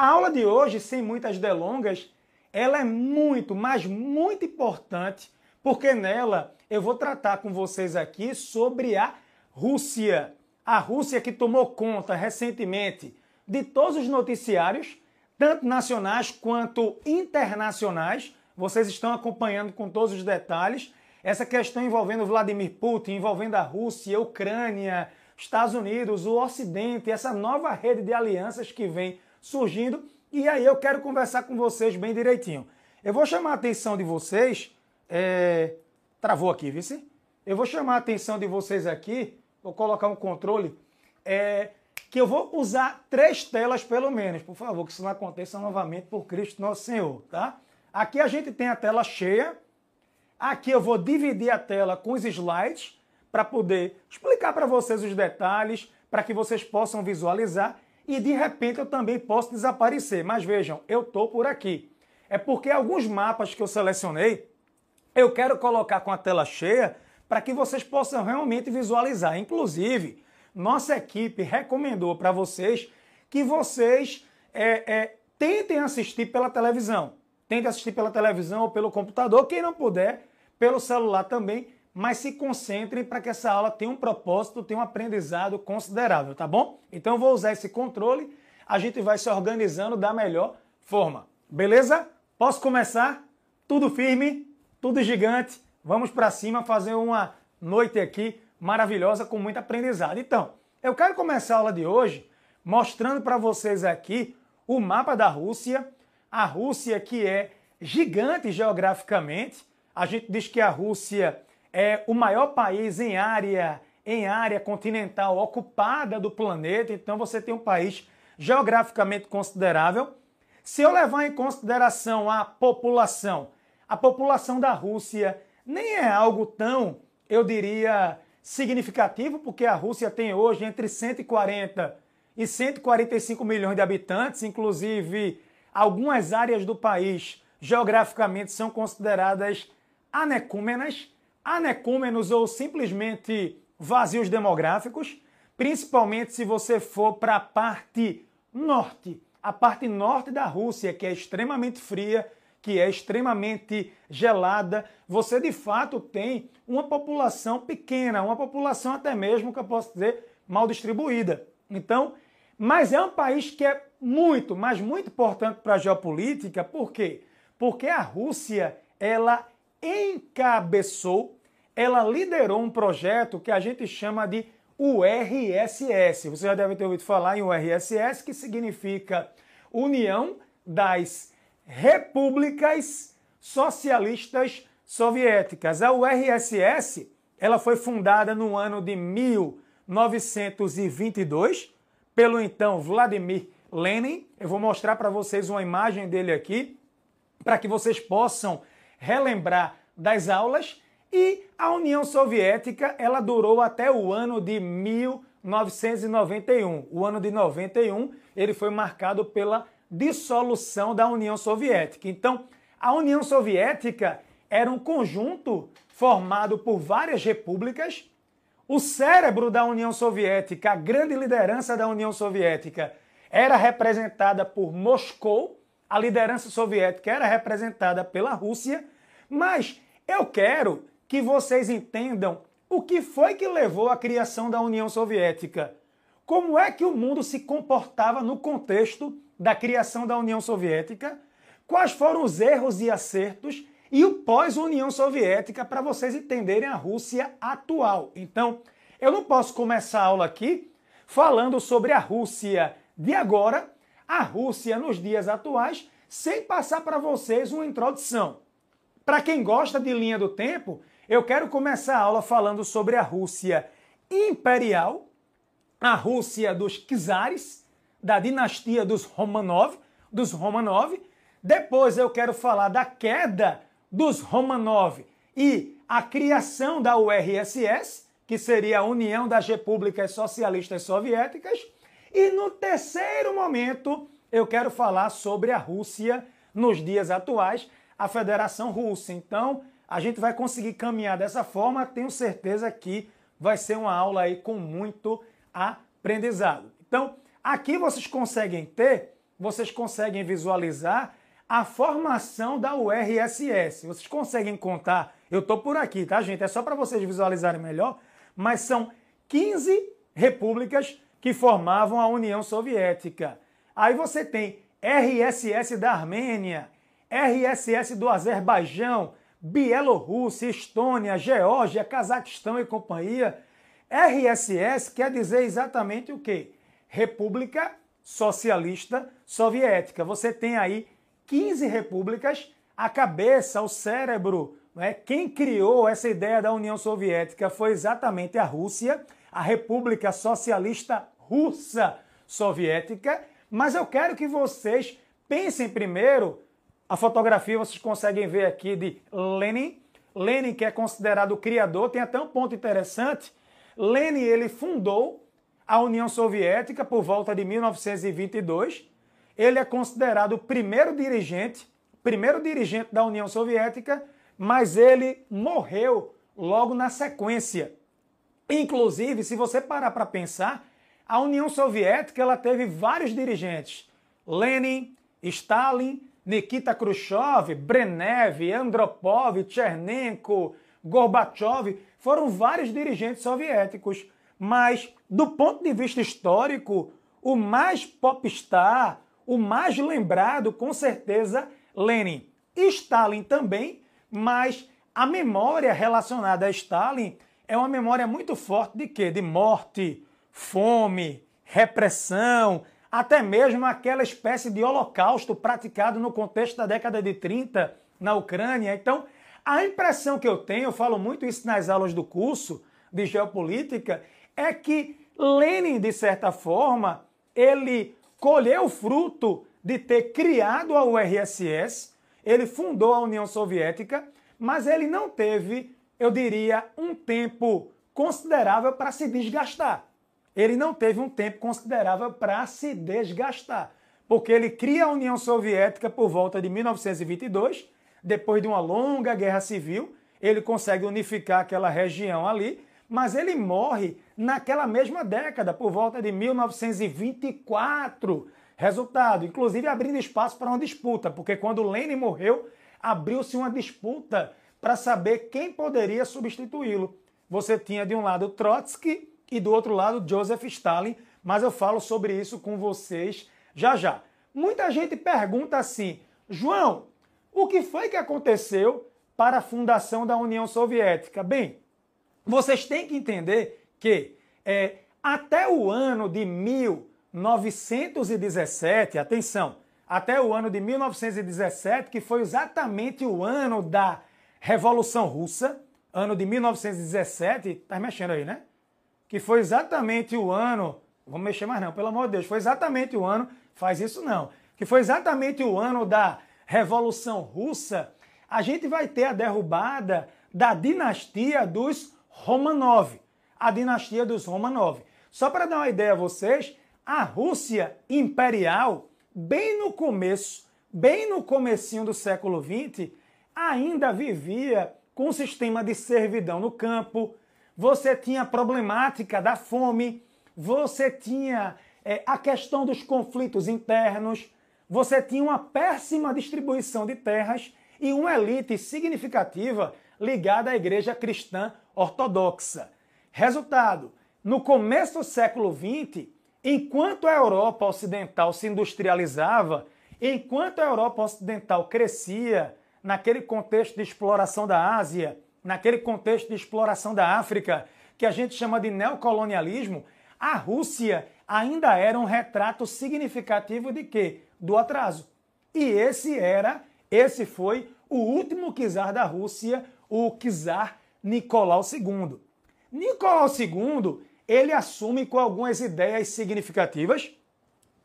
A aula de hoje, sem muitas delongas, ela é muito, mas muito importante, porque nela eu vou tratar com vocês aqui sobre a Rússia. A Rússia que tomou conta recentemente de todos os noticiários, tanto nacionais quanto internacionais. Vocês estão acompanhando com todos os detalhes. Essa questão envolvendo Vladimir Putin, envolvendo a Rússia, a Ucrânia, Estados Unidos, o Ocidente, essa nova rede de alianças que vem surgindo. E aí eu quero conversar com vocês bem direitinho. Eu vou chamar a atenção de vocês. É... Travou aqui, vice? Eu vou chamar a atenção de vocês aqui. Vou colocar um controle. É... Que eu vou usar três telas pelo menos, por favor, que isso não aconteça novamente por Cristo Nosso Senhor, tá? Aqui a gente tem a tela cheia. Aqui eu vou dividir a tela com os slides para poder explicar para vocês os detalhes, para que vocês possam visualizar e de repente eu também posso desaparecer. Mas vejam, eu estou por aqui. É porque alguns mapas que eu selecionei, eu quero colocar com a tela cheia para que vocês possam realmente visualizar. Inclusive, nossa equipe recomendou para vocês que vocês é, é, tentem assistir pela televisão. Tentem assistir pela televisão ou pelo computador. Quem não puder, pelo celular também, mas se concentrem para que essa aula tenha um propósito, tenha um aprendizado considerável, tá bom? Então eu vou usar esse controle, a gente vai se organizando da melhor forma. Beleza? Posso começar? Tudo firme, tudo gigante. Vamos para cima fazer uma noite aqui maravilhosa com muito aprendizado. Então, eu quero começar a aula de hoje mostrando para vocês aqui o mapa da Rússia, a Rússia que é gigante geograficamente. A gente diz que a Rússia é o maior país em área em área continental ocupada do planeta, então você tem um país geograficamente considerável. Se eu levar em consideração a população, a população da Rússia nem é algo tão, eu diria, significativo, porque a Rússia tem hoje entre 140 e 145 milhões de habitantes, inclusive algumas áreas do país geograficamente são consideradas anecúmenas, anecúmenos ou simplesmente vazios demográficos, principalmente se você for para a parte norte, a parte norte da Rússia, que é extremamente fria, que é extremamente gelada, você de fato tem uma população pequena, uma população até mesmo que eu posso dizer mal distribuída. Então, mas é um país que é muito, mas muito importante para a geopolítica, por quê? Porque a Rússia, ela encabeçou, ela liderou um projeto que a gente chama de URSS. Você já deve ter ouvido falar em URSS, que significa União das Repúblicas Socialistas Soviéticas. A URSS, ela foi fundada no ano de 1922 pelo então Vladimir Lenin. Eu vou mostrar para vocês uma imagem dele aqui para que vocês possam relembrar das aulas e a União Soviética ela durou até o ano de 1991. O ano de 91 ele foi marcado pela dissolução da União Soviética. Então, a União Soviética era um conjunto formado por várias repúblicas. O cérebro da União Soviética, a grande liderança da União Soviética, era representada por Moscou, a liderança soviética era representada pela Rússia, mas eu quero que vocês entendam o que foi que levou à criação da União Soviética. Como é que o mundo se comportava no contexto da criação da União Soviética? Quais foram os erros e acertos e o pós-União Soviética para vocês entenderem a Rússia atual. Então, eu não posso começar a aula aqui falando sobre a Rússia de agora a Rússia nos dias atuais, sem passar para vocês uma introdução. Para quem gosta de linha do tempo, eu quero começar a aula falando sobre a Rússia imperial, a Rússia dos czares, da dinastia dos Romanov, dos Romanov. Depois eu quero falar da queda dos Romanov e a criação da URSS, que seria a União das Repúblicas Socialistas Soviéticas. E no terceiro momento, eu quero falar sobre a Rússia nos dias atuais, a Federação Russa. Então, a gente vai conseguir caminhar dessa forma, tenho certeza que vai ser uma aula aí com muito aprendizado. Então, aqui vocês conseguem ter vocês conseguem visualizar a formação da URSS. Vocês conseguem contar? Eu estou por aqui, tá, gente? É só para vocês visualizarem melhor, mas são 15 repúblicas que formavam a União Soviética. Aí você tem RSS da Armênia, RSS do Azerbaijão, Bielorrússia, Estônia, Geórgia, Cazaquistão e companhia. RSS quer dizer exatamente o quê? República Socialista Soviética. Você tem aí 15 repúblicas, a cabeça, o cérebro, né? quem criou essa ideia da União Soviética foi exatamente a Rússia, a República Socialista Russa Soviética. Mas eu quero que vocês pensem primeiro a fotografia vocês conseguem ver aqui de Lenin. Lenin, que é considerado o criador, tem até um ponto interessante. Lenin ele fundou a União Soviética por volta de 1922. Ele é considerado o primeiro dirigente, primeiro dirigente da União Soviética, mas ele morreu logo na sequência. Inclusive, se você parar para pensar, a União Soviética ela teve vários dirigentes: Lenin, Stalin, Nikita Khrushchev, Brenev, Andropov, Chernenko, Gorbachev, foram vários dirigentes soviéticos. Mas, do ponto de vista histórico, o mais popstar, o mais lembrado, com certeza, Lenin. Stalin também, mas a memória relacionada a Stalin é uma memória muito forte de quê? De morte, fome, repressão, até mesmo aquela espécie de holocausto praticado no contexto da década de 30 na Ucrânia. Então, a impressão que eu tenho, eu falo muito isso nas aulas do curso de geopolítica, é que Lenin, de certa forma, ele colheu o fruto de ter criado a URSS, ele fundou a União Soviética, mas ele não teve, eu diria, um tempo considerável para se desgastar ele não teve um tempo considerável para se desgastar, porque ele cria a União Soviética por volta de 1922, depois de uma longa guerra civil, ele consegue unificar aquela região ali, mas ele morre naquela mesma década, por volta de 1924. Resultado, inclusive abrindo espaço para uma disputa, porque quando Lenin morreu, abriu-se uma disputa para saber quem poderia substituí-lo. Você tinha de um lado Trotsky e do outro lado Joseph Stalin, mas eu falo sobre isso com vocês já já. Muita gente pergunta assim: João, o que foi que aconteceu para a fundação da União Soviética? Bem, vocês têm que entender que é, até o ano de 1917, atenção, até o ano de 1917, que foi exatamente o ano da Revolução Russa, ano de 1917, tá mexendo aí, né? que foi exatamente o ano, vamos mexer mais não, pelo amor de Deus, foi exatamente o ano, faz isso não, que foi exatamente o ano da Revolução Russa, a gente vai ter a derrubada da dinastia dos Romanov, a dinastia dos Romanov. Só para dar uma ideia a vocês, a Rússia imperial, bem no começo, bem no comecinho do século XX, ainda vivia com um sistema de servidão no campo, você tinha a problemática da fome, você tinha é, a questão dos conflitos internos, você tinha uma péssima distribuição de terras e uma elite significativa ligada à igreja cristã ortodoxa. Resultado: no começo do século XX, enquanto a Europa Ocidental se industrializava, enquanto a Europa Ocidental crescia naquele contexto de exploração da Ásia, naquele contexto de exploração da África, que a gente chama de neocolonialismo, a Rússia ainda era um retrato significativo de quê? Do atraso. E esse era, esse foi o último czar da Rússia, o czar Nicolau II. Nicolau II, ele assume com algumas ideias significativas.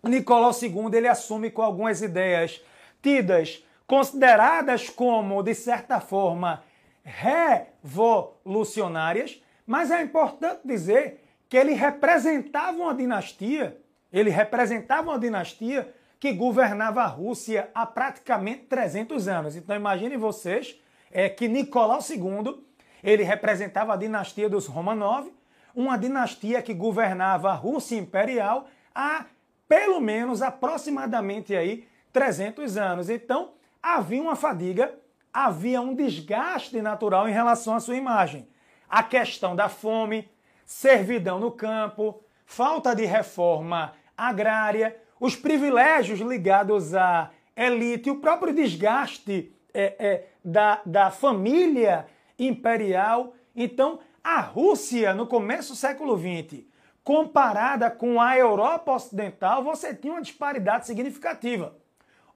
Nicolau II, ele assume com algumas ideias tidas, consideradas como, de certa forma, revolucionárias, mas é importante dizer que ele representava uma dinastia, ele representava uma dinastia que governava a Rússia há praticamente 300 anos. Então imaginem vocês é, que Nicolau II, ele representava a dinastia dos Romanov, uma dinastia que governava a Rússia imperial há pelo menos aproximadamente aí 300 anos. Então, havia uma fadiga, havia um desgaste natural em relação à sua imagem. A questão da fome, servidão no campo, falta de reforma agrária, os privilégios ligados à elite, o próprio desgaste é, é, da, da família imperial. Então, a Rússia, no começo do século XX, comparada com a Europa Ocidental, você tinha uma disparidade significativa.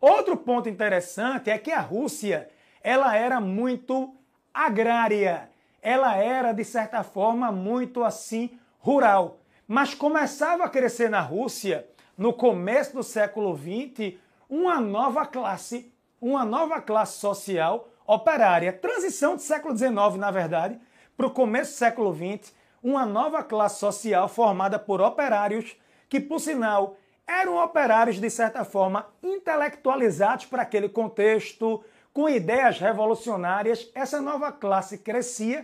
Outro ponto interessante é que a Rússia ela era muito agrária, ela era de certa forma muito assim rural, mas começava a crescer na Rússia no começo do século XX uma nova classe, uma nova classe social operária, transição do século XIX na verdade para o começo do século XX, uma nova classe social formada por operários que, por sinal, eram operários de certa forma intelectualizados para aquele contexto, com ideias revolucionárias. Essa nova classe crescia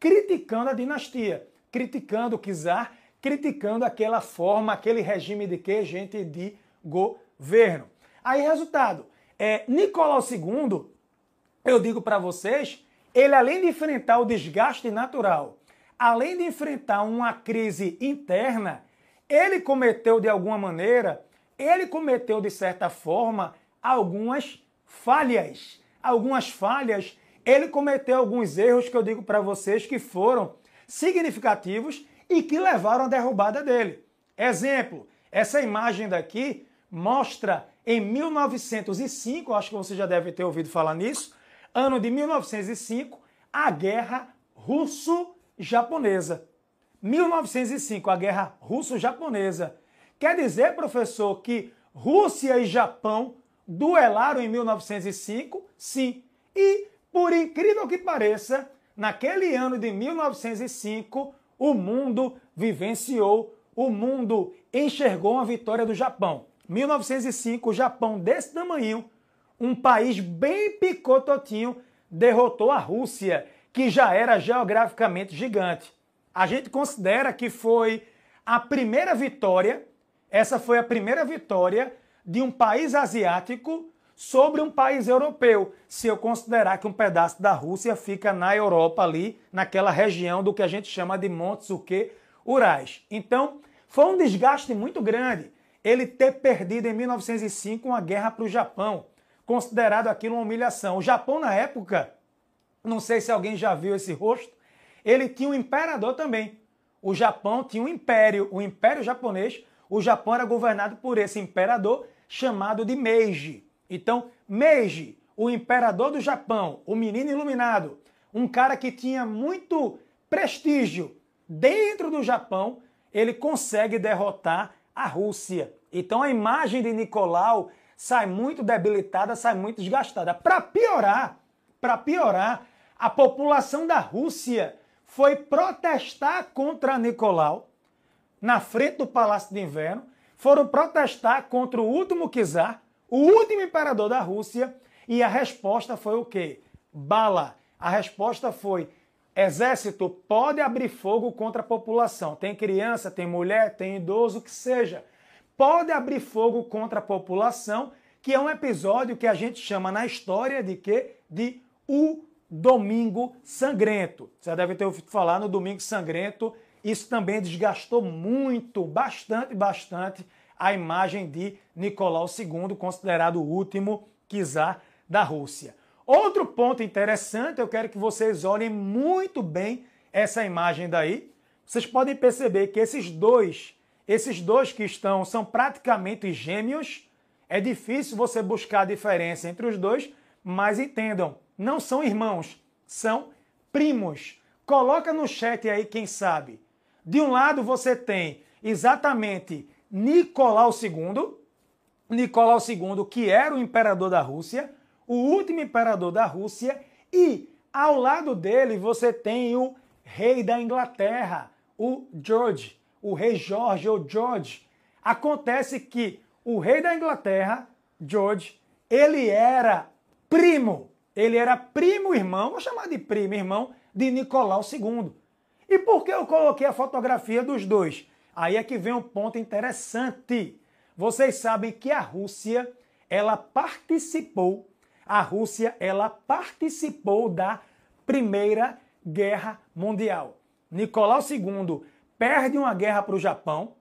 criticando a dinastia, criticando o czar, criticando aquela forma, aquele regime de que gente de governo. Aí, resultado, é, Nicolau II, eu digo para vocês, ele além de enfrentar o desgaste natural, além de enfrentar uma crise interna, ele cometeu de alguma maneira, ele cometeu de certa forma algumas falhas. Algumas falhas, ele cometeu alguns erros que eu digo para vocês que foram significativos e que levaram à derrubada dele. Exemplo, essa imagem daqui mostra em 1905, acho que você já deve ter ouvido falar nisso, ano de 1905, a Guerra Russo-Japonesa. 1905, a Guerra Russo-Japonesa. Quer dizer, professor, que Rússia e Japão duelaram em 1905? Sim. E, por incrível que pareça, naquele ano de 1905, o mundo vivenciou, o mundo enxergou a vitória do Japão. 1905, o Japão desse tamanho um país bem picototinho derrotou a Rússia, que já era geograficamente gigante. A gente considera que foi a primeira vitória, essa foi a primeira vitória de um país asiático sobre um país europeu, se eu considerar que um pedaço da Rússia fica na Europa ali, naquela região do que a gente chama de que Urais. Então, foi um desgaste muito grande ele ter perdido em 1905 uma guerra para o Japão considerado aquilo uma humilhação. O Japão, na época, não sei se alguém já viu esse rosto, ele tinha um imperador também. O Japão tinha um império, o Império Japonês. O Japão era governado por esse imperador chamado de Meiji. Então, Meiji, o imperador do Japão, o menino iluminado, um cara que tinha muito prestígio dentro do Japão, ele consegue derrotar a Rússia. Então a imagem de Nicolau sai muito debilitada, sai muito desgastada. Para piorar, para piorar, a população da Rússia foi protestar contra Nicolau na frente do Palácio de Inverno, foram protestar contra o último czar, o último imperador da Rússia, e a resposta foi o quê? Bala. A resposta foi: exército pode abrir fogo contra a população. Tem criança, tem mulher, tem idoso, o que seja pode abrir fogo contra a população, que é um episódio que a gente chama na história de quê? De o Domingo Sangrento. Você deve ter ouvido falar no Domingo Sangrento. Isso também desgastou muito, bastante, bastante a imagem de Nicolau II, considerado o último czar da Rússia. Outro ponto interessante, eu quero que vocês olhem muito bem essa imagem daí. Vocês podem perceber que esses dois esses dois que estão são praticamente gêmeos. É difícil você buscar a diferença entre os dois, mas entendam, não são irmãos, são primos. Coloca no chat aí quem sabe. De um lado você tem exatamente Nicolau II, Nicolau II, que era o imperador da Rússia, o último imperador da Rússia, e ao lado dele você tem o rei da Inglaterra, o George o rei George ou George. Acontece que o rei da Inglaterra, George, ele era primo, ele era primo irmão, vou chamar de primo irmão, de Nicolau II. E por que eu coloquei a fotografia dos dois? Aí é que vem um ponto interessante. Vocês sabem que a Rússia, ela participou, a Rússia, ela participou da Primeira Guerra Mundial. Nicolau II perde uma guerra para o Japão.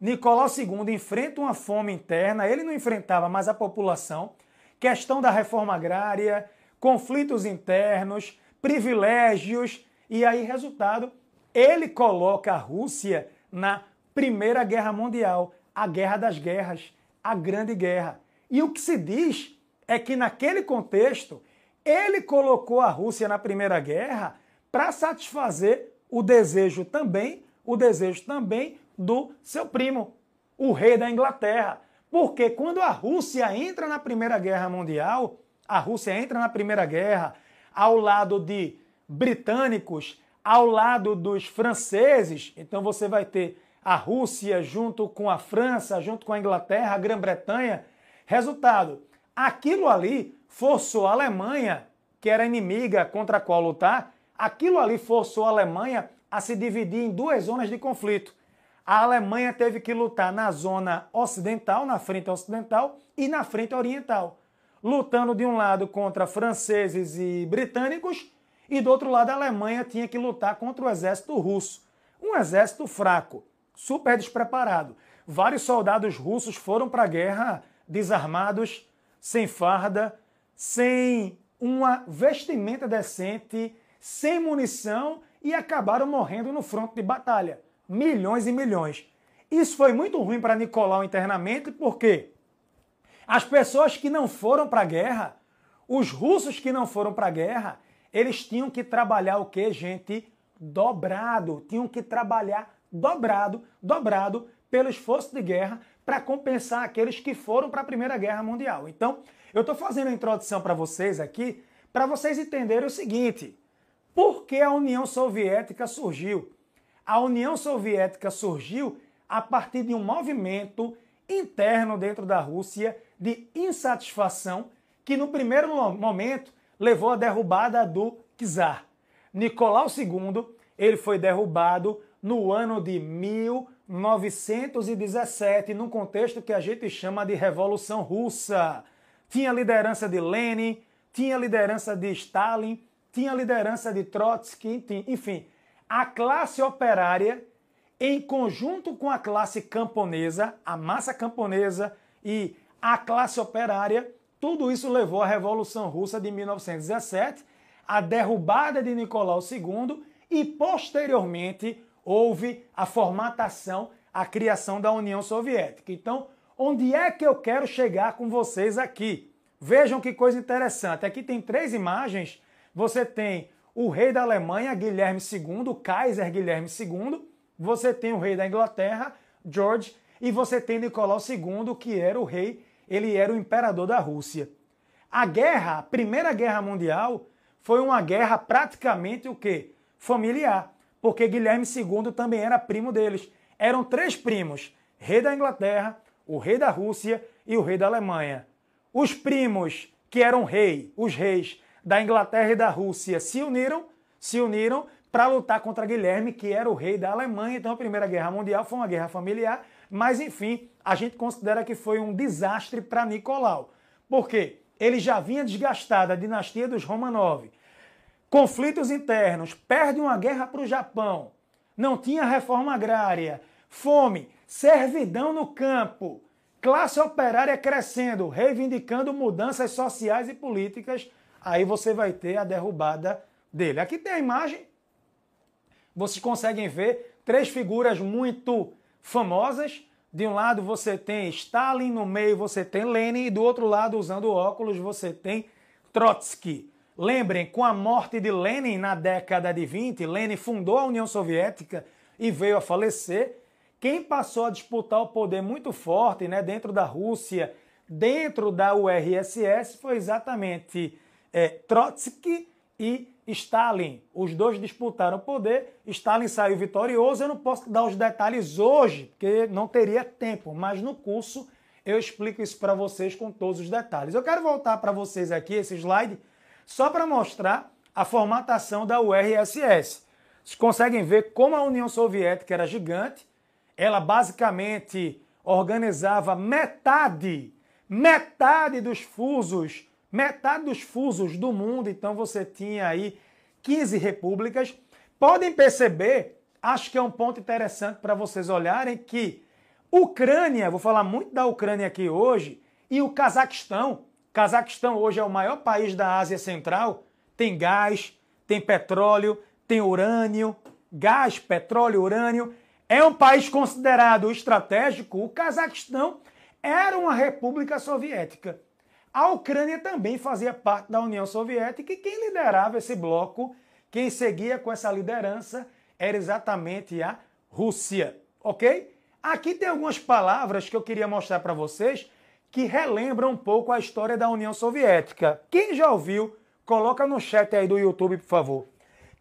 Nicolau II enfrenta uma fome interna, ele não enfrentava, mas a população. Questão da reforma agrária, conflitos internos, privilégios, e aí, resultado, ele coloca a Rússia na Primeira Guerra Mundial, a Guerra das Guerras, a Grande Guerra. E o que se diz é que naquele contexto, ele colocou a Rússia na Primeira Guerra para satisfazer o desejo também, o desejo também do seu primo, o rei da Inglaterra. Porque quando a Rússia entra na Primeira Guerra Mundial, a Rússia entra na Primeira Guerra ao lado de britânicos, ao lado dos franceses, então você vai ter a Rússia junto com a França, junto com a Inglaterra, a Grã-Bretanha. Resultado, aquilo ali forçou a Alemanha, que era inimiga contra a qual lutar, aquilo ali forçou a Alemanha a se dividir em duas zonas de conflito. A Alemanha teve que lutar na zona ocidental, na frente ocidental, e na frente oriental, lutando de um lado contra franceses e britânicos, e do outro lado a Alemanha tinha que lutar contra o exército russo. Um exército fraco, super despreparado. Vários soldados russos foram para a guerra desarmados, sem farda, sem uma vestimenta decente, sem munição e acabaram morrendo no fronte de batalha. Milhões e milhões. Isso foi muito ruim para Nicolau internamente, porque as pessoas que não foram para a guerra, os russos que não foram para a guerra, eles tinham que trabalhar o que, gente? Dobrado. Tinham que trabalhar dobrado, dobrado pelo esforço de guerra para compensar aqueles que foram para a Primeira Guerra Mundial. Então, eu estou fazendo a introdução para vocês aqui para vocês entenderem o seguinte: por que a União Soviética surgiu? A União Soviética surgiu a partir de um movimento interno dentro da Rússia de insatisfação que, no primeiro momento, levou à derrubada do czar. Nicolau II ele foi derrubado no ano de 1917, num contexto que a gente chama de Revolução Russa. Tinha liderança de Lenin, tinha liderança de Stalin, tinha liderança de Trotsky, enfim, a classe operária, em conjunto com a classe camponesa, a massa camponesa e a classe operária, tudo isso levou à Revolução Russa de 1917, a derrubada de Nicolau II e, posteriormente, houve a formatação, a criação da União Soviética. Então, onde é que eu quero chegar com vocês aqui? Vejam que coisa interessante. Aqui tem três imagens. Você tem o rei da Alemanha, Guilherme II, o Kaiser Guilherme II. Você tem o rei da Inglaterra, George. E você tem Nicolau II, que era o rei, ele era o imperador da Rússia. A guerra, a Primeira Guerra Mundial, foi uma guerra praticamente o quê? Familiar porque Guilherme II também era primo deles. Eram três primos: rei da Inglaterra, o rei da Rússia e o rei da Alemanha. Os primos que eram rei, os reis da Inglaterra e da Rússia, se uniram, se uniram para lutar contra Guilherme, que era o rei da Alemanha. Então a Primeira Guerra Mundial foi uma guerra familiar, mas enfim, a gente considera que foi um desastre para Nicolau. Por quê? Ele já vinha desgastado a dinastia dos Romanov conflitos internos, perde uma guerra para o Japão, não tinha reforma agrária, fome, servidão no campo, classe operária crescendo, reivindicando mudanças sociais e políticas, aí você vai ter a derrubada dele. Aqui tem a imagem, vocês conseguem ver três figuras muito famosas. De um lado você tem Stalin, no meio você tem Lenin, e do outro lado, usando óculos, você tem Trotsky. Lembrem, com a morte de Lenin na década de 20, Lenin fundou a União Soviética e veio a falecer. Quem passou a disputar o poder muito forte né, dentro da Rússia, dentro da URSS, foi exatamente é, Trotsky e Stalin. Os dois disputaram o poder, Stalin saiu vitorioso. Eu não posso dar os detalhes hoje, porque não teria tempo, mas no curso eu explico isso para vocês com todos os detalhes. Eu quero voltar para vocês aqui esse slide só para mostrar a formatação da URSS. Vocês conseguem ver como a União Soviética era gigante. Ela basicamente organizava metade, metade dos fusos, metade dos fusos do mundo. Então você tinha aí 15 repúblicas. Podem perceber, acho que é um ponto interessante para vocês olharem que Ucrânia, vou falar muito da Ucrânia aqui hoje, e o Cazaquistão. Cazaquistão hoje é o maior país da Ásia Central, tem gás, tem petróleo, tem urânio, gás, petróleo, urânio. É um país considerado estratégico. O Cazaquistão era uma república soviética. A Ucrânia também fazia parte da União Soviética e quem liderava esse bloco, quem seguia com essa liderança, era exatamente a Rússia, ok? Aqui tem algumas palavras que eu queria mostrar para vocês que relembram um pouco a história da União Soviética. Quem já ouviu, coloca no chat aí do YouTube, por favor.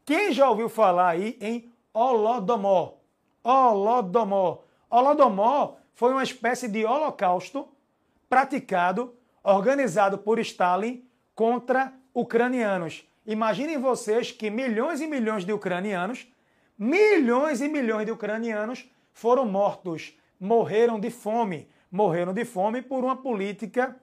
Quem já ouviu falar aí em Holodomor? Holodomor. Holodomor foi uma espécie de holocausto praticado, organizado por Stalin contra ucranianos. Imaginem vocês que milhões e milhões de ucranianos, milhões e milhões de ucranianos foram mortos, morreram de fome, morreram de fome por uma política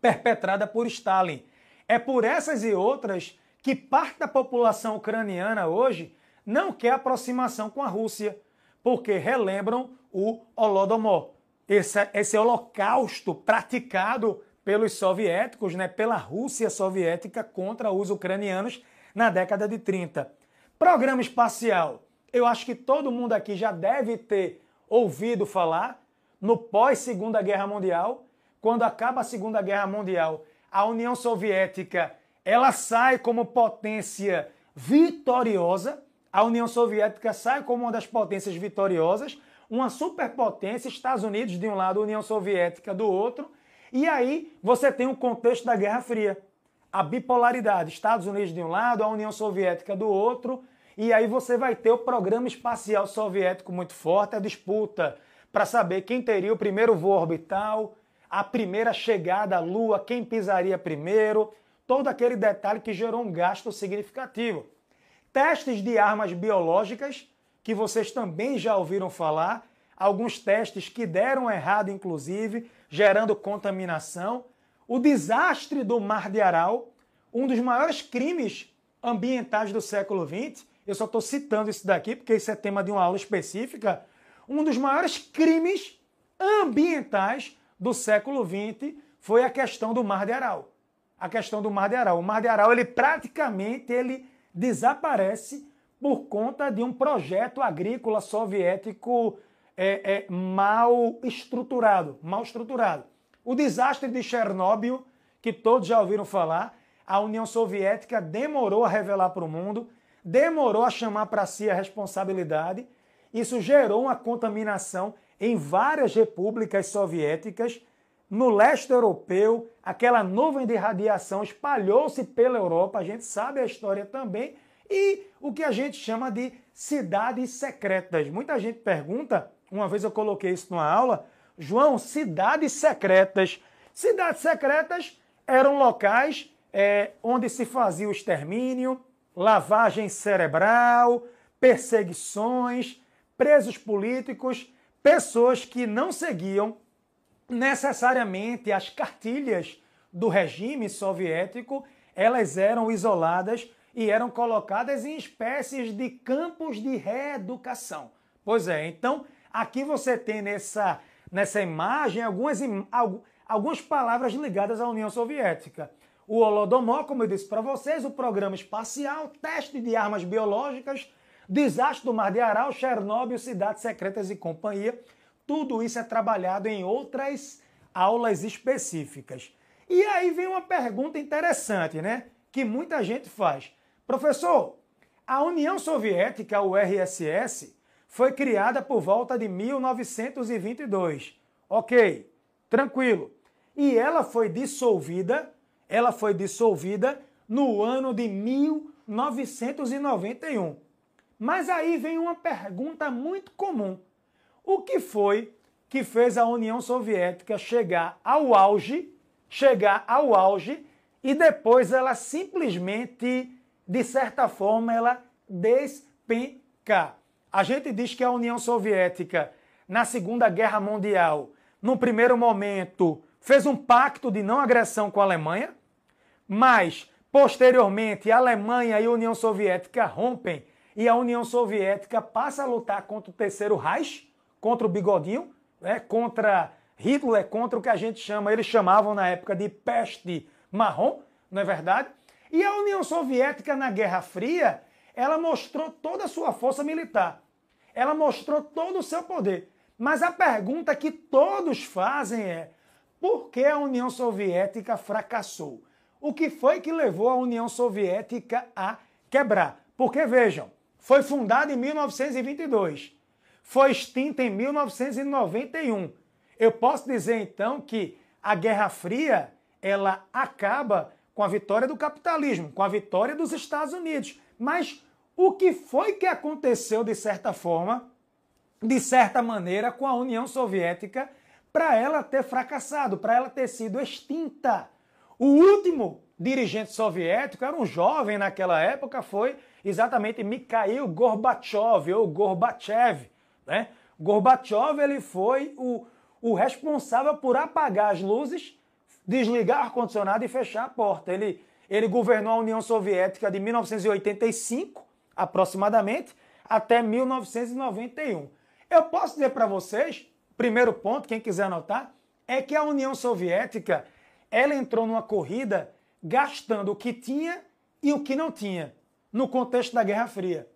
perpetrada por Stalin. É por essas e outras que parte da população ucraniana hoje não quer aproximação com a Rússia, porque relembram o Holodomor, esse, esse holocausto praticado pelos soviéticos, né, pela Rússia soviética contra os ucranianos na década de 30. Programa espacial. Eu acho que todo mundo aqui já deve ter ouvido falar no pós-Segunda Guerra Mundial, quando acaba a Segunda Guerra Mundial, a União Soviética ela sai como potência vitoriosa, a União Soviética sai como uma das potências vitoriosas, uma superpotência, Estados Unidos de um lado, União Soviética do outro, e aí você tem o contexto da Guerra Fria, a bipolaridade, Estados Unidos de um lado, a União Soviética do outro, e aí você vai ter o programa espacial soviético muito forte, a disputa para saber quem teria o primeiro voo orbital, a primeira chegada à Lua, quem pisaria primeiro, todo aquele detalhe que gerou um gasto significativo. Testes de armas biológicas, que vocês também já ouviram falar, alguns testes que deram errado, inclusive, gerando contaminação. O desastre do Mar de Aral, um dos maiores crimes ambientais do século XX, eu só estou citando isso daqui porque isso é tema de uma aula específica, um dos maiores crimes ambientais do século XX foi a questão do Mar de Aral. A questão do Mar de Aral. O Mar de Aral, ele praticamente ele desaparece por conta de um projeto agrícola soviético é, é, mal estruturado, mal estruturado. O desastre de Chernobyl, que todos já ouviram falar, a União Soviética demorou a revelar para o mundo demorou a chamar para si a responsabilidade. Isso gerou uma contaminação em várias repúblicas soviéticas. No leste europeu, aquela nuvem de radiação espalhou-se pela Europa, a gente sabe a história também, e o que a gente chama de cidades secretas. Muita gente pergunta, uma vez eu coloquei isso numa aula, João, cidades secretas. Cidades secretas eram locais é, onde se fazia o extermínio, lavagem cerebral, perseguições, presos políticos, pessoas que não seguiam necessariamente as cartilhas do regime soviético, elas eram isoladas e eram colocadas em espécies de campos de reeducação. Pois é, então aqui você tem nessa, nessa imagem algumas, algumas palavras ligadas à União Soviética o Holodomor, como eu disse para vocês, o programa espacial, teste de armas biológicas, desastre do Mar de Aral, Chernobyl, cidades secretas e companhia. Tudo isso é trabalhado em outras aulas específicas. E aí vem uma pergunta interessante, né? Que muita gente faz. Professor, a União Soviética, o RSS, foi criada por volta de 1922. Ok, tranquilo. E ela foi dissolvida ela foi dissolvida no ano de 1991. Mas aí vem uma pergunta muito comum. O que foi que fez a União Soviética chegar ao auge, chegar ao auge e depois ela simplesmente, de certa forma, ela despencar? A gente diz que a União Soviética na Segunda Guerra Mundial, no primeiro momento, fez um pacto de não agressão com a Alemanha, mas posteriormente a Alemanha e a União Soviética rompem e a União Soviética passa a lutar contra o Terceiro Reich, contra o Bigodinho, né, contra Hitler, contra o que a gente chama, eles chamavam na época de peste marrom, não é verdade? E a União Soviética na Guerra Fria, ela mostrou toda a sua força militar. Ela mostrou todo o seu poder. Mas a pergunta que todos fazem é: por que a União Soviética fracassou? O que foi que levou a União Soviética a quebrar? Porque vejam, foi fundada em 1922, foi extinta em 1991. Eu posso dizer então que a Guerra Fria ela acaba com a vitória do capitalismo, com a vitória dos Estados Unidos. Mas o que foi que aconteceu de certa forma, de certa maneira, com a União Soviética para ela ter fracassado, para ela ter sido extinta? O último dirigente soviético era um jovem naquela época, foi exatamente Mikhail Gorbachev ou Gorbachev, né? Gorbachev ele foi o, o responsável por apagar as luzes, desligar o ar-condicionado e fechar a porta. Ele, ele governou a União Soviética de 1985, aproximadamente, até 1991. Eu posso dizer para vocês, primeiro ponto, quem quiser anotar, é que a União Soviética ela entrou numa corrida gastando o que tinha e o que não tinha no contexto da Guerra Fria.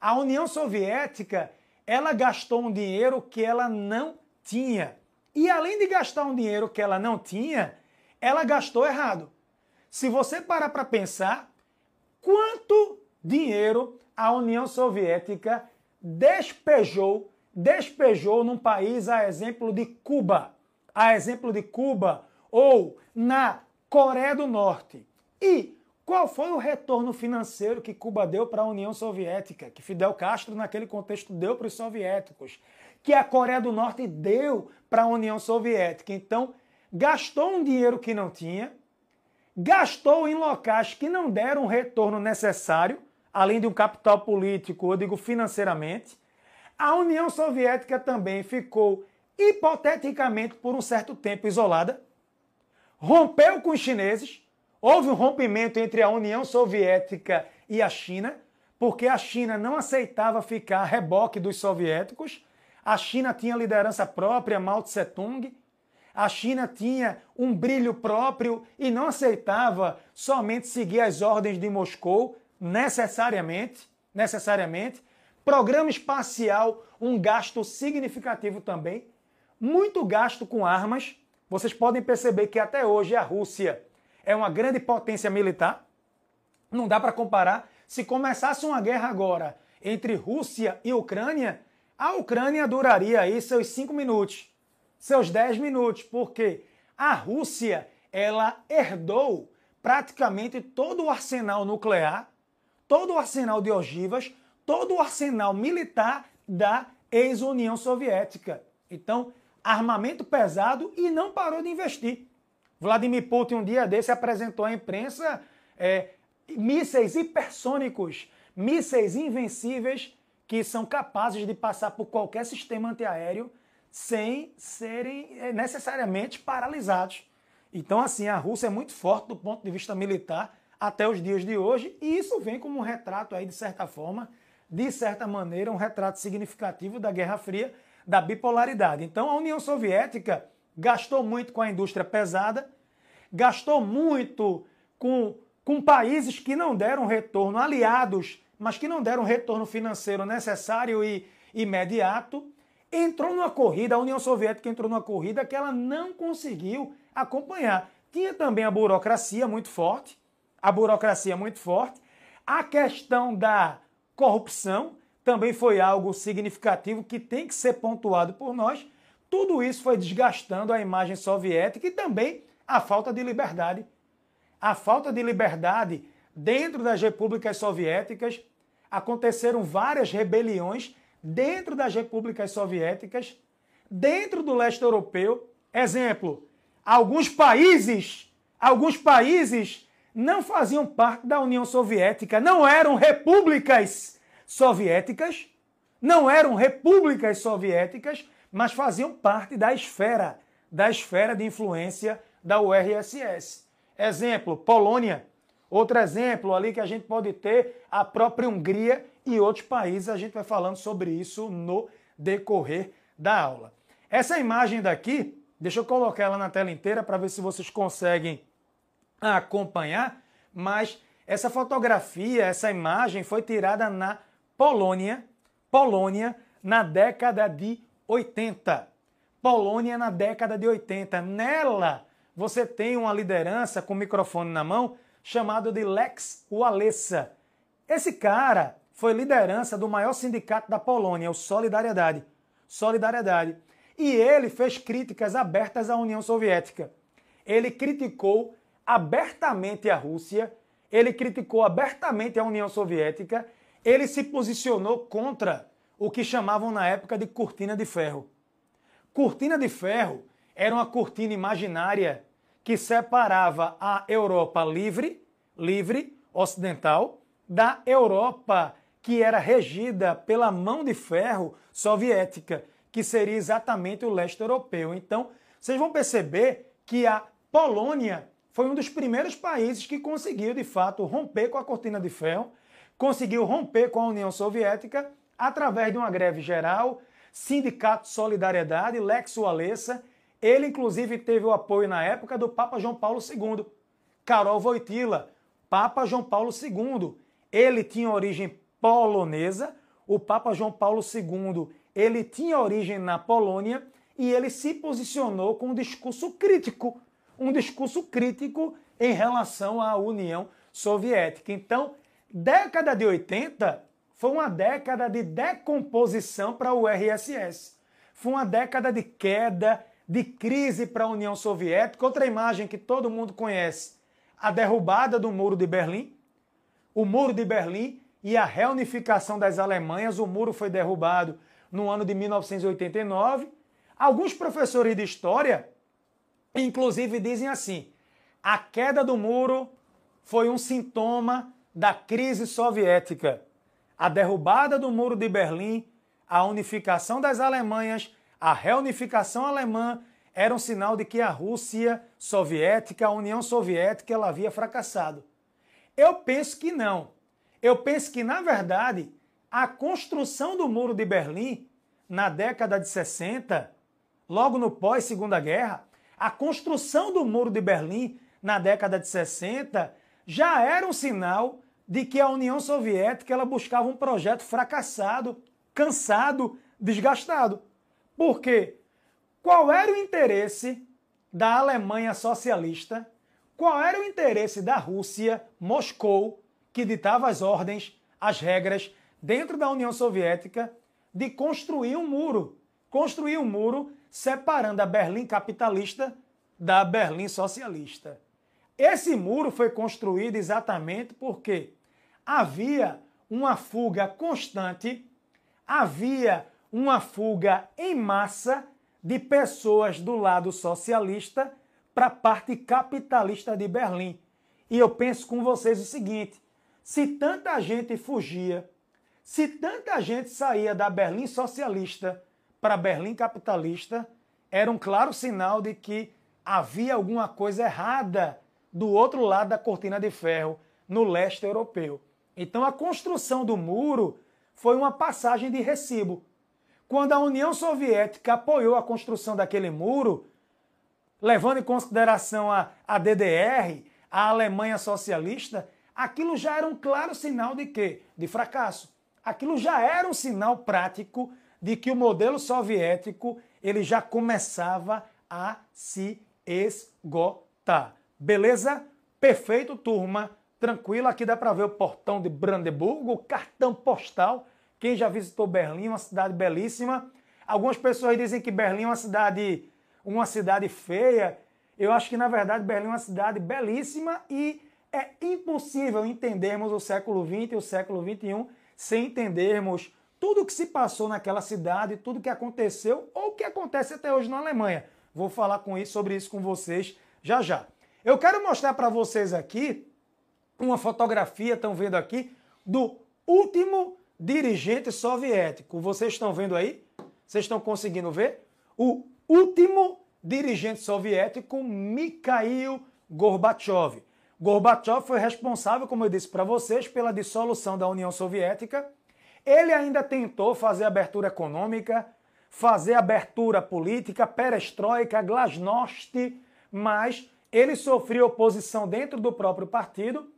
A União Soviética, ela gastou um dinheiro que ela não tinha. E além de gastar um dinheiro que ela não tinha, ela gastou errado. Se você parar para pensar, quanto dinheiro a União Soviética despejou, despejou num país a exemplo de Cuba, a exemplo de Cuba ou na Coreia do Norte. E qual foi o retorno financeiro que Cuba deu para a União Soviética, que Fidel Castro, naquele contexto, deu para os soviéticos, que a Coreia do Norte deu para a União Soviética? Então, gastou um dinheiro que não tinha, gastou em locais que não deram o retorno necessário, além de um capital político, eu digo financeiramente. A União Soviética também ficou, hipoteticamente, por um certo tempo isolada, rompeu com os chineses Houve um rompimento entre a União Soviética e a China, porque a China não aceitava ficar a reboque dos soviéticos. A China tinha liderança própria, Mao Tse-tung. A China tinha um brilho próprio e não aceitava somente seguir as ordens de Moscou, necessariamente, necessariamente. Programa espacial, um gasto significativo também. Muito gasto com armas. Vocês podem perceber que até hoje a Rússia é uma grande potência militar. Não dá para comparar. Se começasse uma guerra agora entre Rússia e Ucrânia, a Ucrânia duraria aí seus 5 minutos, seus 10 minutos, porque a Rússia ela herdou praticamente todo o arsenal nuclear, todo o arsenal de ogivas, todo o arsenal militar da ex-União Soviética. Então, armamento pesado e não parou de investir. Vladimir Putin, um dia desse, apresentou à imprensa é, mísseis hipersônicos, mísseis invencíveis que são capazes de passar por qualquer sistema antiaéreo sem serem é, necessariamente paralisados. Então, assim, a Rússia é muito forte do ponto de vista militar até os dias de hoje, e isso vem como um retrato aí, de certa forma, de certa maneira, um retrato significativo da Guerra Fria, da bipolaridade. Então, a União Soviética gastou muito com a indústria pesada, gastou muito com, com países que não deram retorno, aliados, mas que não deram retorno financeiro necessário e imediato. Entrou numa corrida, a União Soviética entrou numa corrida que ela não conseguiu acompanhar. Tinha também a burocracia muito forte, a burocracia muito forte, a questão da corrupção também foi algo significativo que tem que ser pontuado por nós, tudo isso foi desgastando a imagem soviética e também a falta de liberdade. A falta de liberdade dentro das repúblicas soviéticas. Aconteceram várias rebeliões dentro das repúblicas soviéticas, dentro do leste europeu. Exemplo, alguns países, alguns países não faziam parte da União Soviética, não eram repúblicas soviéticas, não eram repúblicas soviéticas, mas faziam parte da esfera, da esfera de influência da URSS. Exemplo, Polônia. Outro exemplo ali que a gente pode ter, a própria Hungria e outros países. A gente vai falando sobre isso no decorrer da aula. Essa imagem daqui, deixa eu colocar ela na tela inteira para ver se vocês conseguem acompanhar, mas essa fotografia, essa imagem foi tirada na Polônia, Polônia na década de 80. Polônia na década de 80. Nela você tem uma liderança com microfone na mão chamado de Lex Walesa. Esse cara foi liderança do maior sindicato da Polônia, o Solidariedade. Solidariedade. E ele fez críticas abertas à União Soviética. Ele criticou abertamente a Rússia, ele criticou abertamente a União Soviética, ele se posicionou contra o que chamavam na época de cortina de ferro. Cortina de ferro era uma cortina imaginária que separava a Europa livre, livre, ocidental, da Europa que era regida pela mão de ferro soviética, que seria exatamente o leste europeu. Então, vocês vão perceber que a Polônia foi um dos primeiros países que conseguiu, de fato, romper com a cortina de ferro, conseguiu romper com a União Soviética através de uma greve geral, Sindicato Solidariedade, Lex Walesa. Ele, inclusive, teve o apoio na época do Papa João Paulo II. Karol Wojtyla, Papa João Paulo II. Ele tinha origem polonesa. O Papa João Paulo II, ele tinha origem na Polônia e ele se posicionou com um discurso crítico, um discurso crítico em relação à União Soviética. Então, década de 80 foi uma década de decomposição para o RSS. Foi uma década de queda, de crise para a União Soviética. Outra imagem que todo mundo conhece, a derrubada do Muro de Berlim. O Muro de Berlim e a reunificação das Alemanhas. O muro foi derrubado no ano de 1989. Alguns professores de história, inclusive, dizem assim: a queda do muro foi um sintoma da crise soviética. A derrubada do muro de Berlim, a unificação das Alemanhas, a reunificação alemã era um sinal de que a Rússia soviética, a União Soviética, ela havia fracassado. Eu penso que não. Eu penso que, na verdade, a construção do Muro de Berlim, na década de 60, logo no pós-Segunda Guerra, a construção do Muro de Berlim, na década de 60, já era um sinal de que a União Soviética ela buscava um projeto fracassado, cansado, desgastado. Por quê? Qual era o interesse da Alemanha socialista? Qual era o interesse da Rússia, Moscou, que ditava as ordens, as regras dentro da União Soviética de construir um muro, construir um muro separando a Berlim capitalista da Berlim socialista. Esse muro foi construído exatamente porque havia uma fuga constante, havia uma fuga em massa de pessoas do lado socialista para a parte capitalista de Berlim. E eu penso com vocês o seguinte: se tanta gente fugia, se tanta gente saía da Berlim socialista para Berlim capitalista, era um claro sinal de que havia alguma coisa errada do outro lado da cortina de ferro, no leste europeu. Então a construção do muro foi uma passagem de recibo. Quando a União Soviética apoiou a construção daquele muro, levando em consideração a, a DDR, a Alemanha socialista, aquilo já era um claro sinal de quê? De fracasso. Aquilo já era um sinal prático de que o modelo soviético ele já começava a se esgotar. Beleza? Perfeito, turma. Tranquilo, aqui dá para ver o portão de Brandeburgo, o cartão postal. Quem já visitou Berlim, uma cidade belíssima. Algumas pessoas dizem que Berlim é uma cidade, uma cidade feia. Eu acho que na verdade Berlim é uma cidade belíssima e é impossível entendermos o século XX e o século XXI sem entendermos tudo o que se passou naquela cidade, tudo o que aconteceu ou o que acontece até hoje na Alemanha. Vou falar com isso, sobre isso com vocês já já. Eu quero mostrar para vocês aqui uma fotografia, estão vendo aqui, do último dirigente soviético. Vocês estão vendo aí? Vocês estão conseguindo ver? o último dirigente soviético, Mikhail Gorbachev. Gorbachev foi responsável, como eu disse para vocês, pela dissolução da União Soviética. Ele ainda tentou fazer abertura econômica, fazer abertura política, perestroika, glasnost, mas ele sofreu oposição dentro do próprio partido.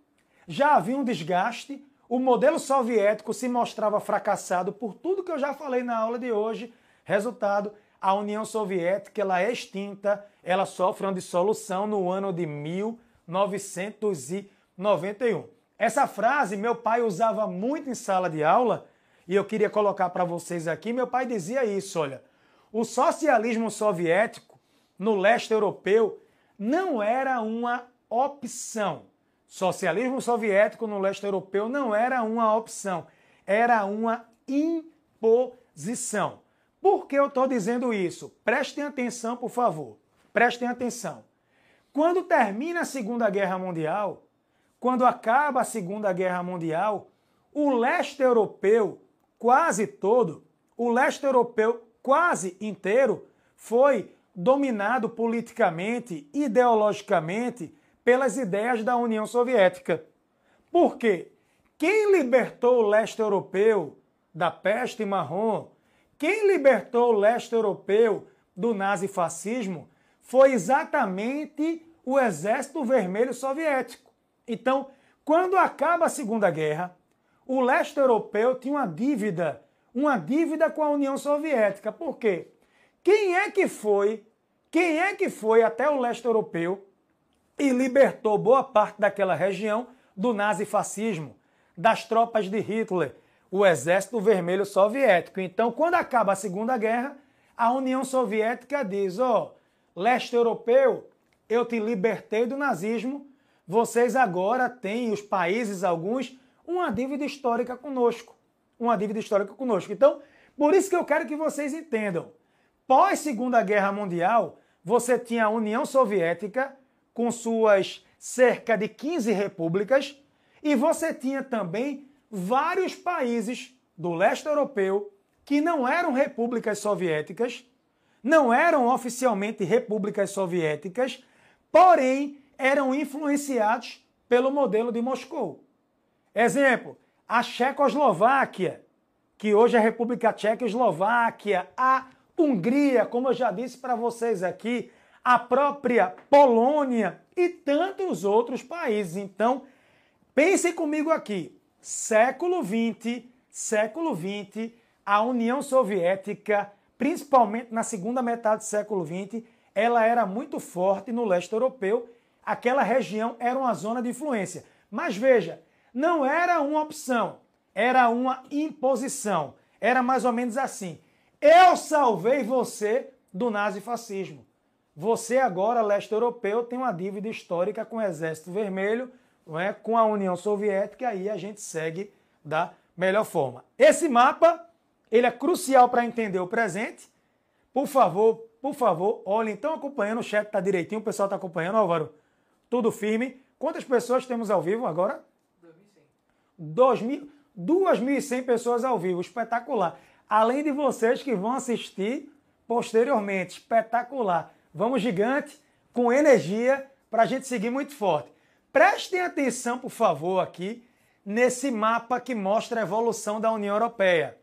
Já havia um desgaste, o modelo soviético se mostrava fracassado por tudo que eu já falei na aula de hoje. Resultado, a União Soviética ela é extinta, ela sofre uma dissolução no ano de 1991. Essa frase meu pai usava muito em sala de aula e eu queria colocar para vocês aqui. Meu pai dizia isso: olha, o socialismo soviético no leste europeu não era uma opção. Socialismo soviético no leste europeu não era uma opção, era uma imposição. Por que eu estou dizendo isso? Prestem atenção, por favor. Prestem atenção. Quando termina a Segunda Guerra Mundial, quando acaba a Segunda Guerra Mundial, o leste europeu quase todo, o leste europeu quase inteiro foi dominado politicamente, ideologicamente, pelas ideias da União Soviética. Por quê? Quem libertou o leste europeu da peste marrom, quem libertou o leste europeu do nazifascismo foi exatamente o Exército Vermelho Soviético. Então, quando acaba a Segunda Guerra, o leste europeu tinha uma dívida, uma dívida com a União Soviética. Por quê? Quem é que foi, quem é que foi até o leste europeu e libertou boa parte daquela região do nazifascismo, das tropas de Hitler, o Exército Vermelho Soviético. Então, quando acaba a Segunda Guerra, a União Soviética diz: ó, oh, leste europeu, eu te libertei do nazismo, vocês agora têm, os países, alguns, uma dívida histórica conosco. Uma dívida histórica conosco. Então, por isso que eu quero que vocês entendam. Pós Segunda Guerra Mundial, você tinha a União Soviética com suas cerca de 15 repúblicas e você tinha também vários países do leste europeu que não eram repúblicas soviéticas, não eram oficialmente repúblicas soviéticas, porém eram influenciados pelo modelo de Moscou. Exemplo, a Checoslováquia, que hoje é República Tcheca e Eslováquia, a Hungria, como eu já disse para vocês aqui, a própria Polônia e tantos outros países. Então, pensem comigo aqui século XX, século XX, a União Soviética, principalmente na segunda metade do século XX, ela era muito forte no leste europeu. Aquela região era uma zona de influência. Mas veja, não era uma opção, era uma imposição. Era mais ou menos assim: eu salvei você do nazifascismo. Você agora, leste europeu, tem uma dívida histórica com o Exército Vermelho, não é? com a União Soviética, e aí a gente segue da melhor forma. Esse mapa, ele é crucial para entender o presente. Por favor, por favor, olhem, estão acompanhando, o chat está direitinho, o pessoal está acompanhando, Álvaro? Tudo firme. Quantas pessoas temos ao vivo agora? 2.100. 2.100 pessoas ao vivo, espetacular. Além de vocês que vão assistir posteriormente, espetacular. Vamos gigante, com energia, para a gente seguir muito forte. Prestem atenção, por favor, aqui nesse mapa que mostra a evolução da União Europeia.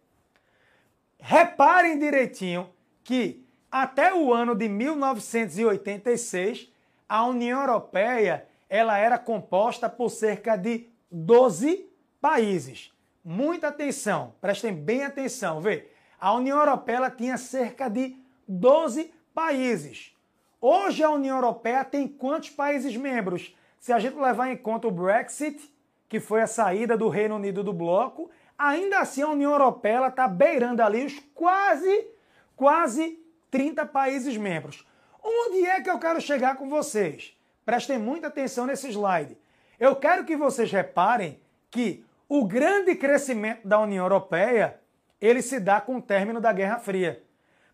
Reparem direitinho que até o ano de 1986, a União Europeia ela era composta por cerca de 12 países. Muita atenção, prestem bem atenção, vê. A União Europeia tinha cerca de 12 países. Hoje a União Europeia tem quantos países membros? Se a gente levar em conta o Brexit, que foi a saída do Reino Unido do bloco, ainda assim a União Europeia está beirando ali os quase, quase 30 países membros. Onde é que eu quero chegar com vocês? Prestem muita atenção nesse slide. Eu quero que vocês reparem que o grande crescimento da União Europeia ele se dá com o término da Guerra Fria.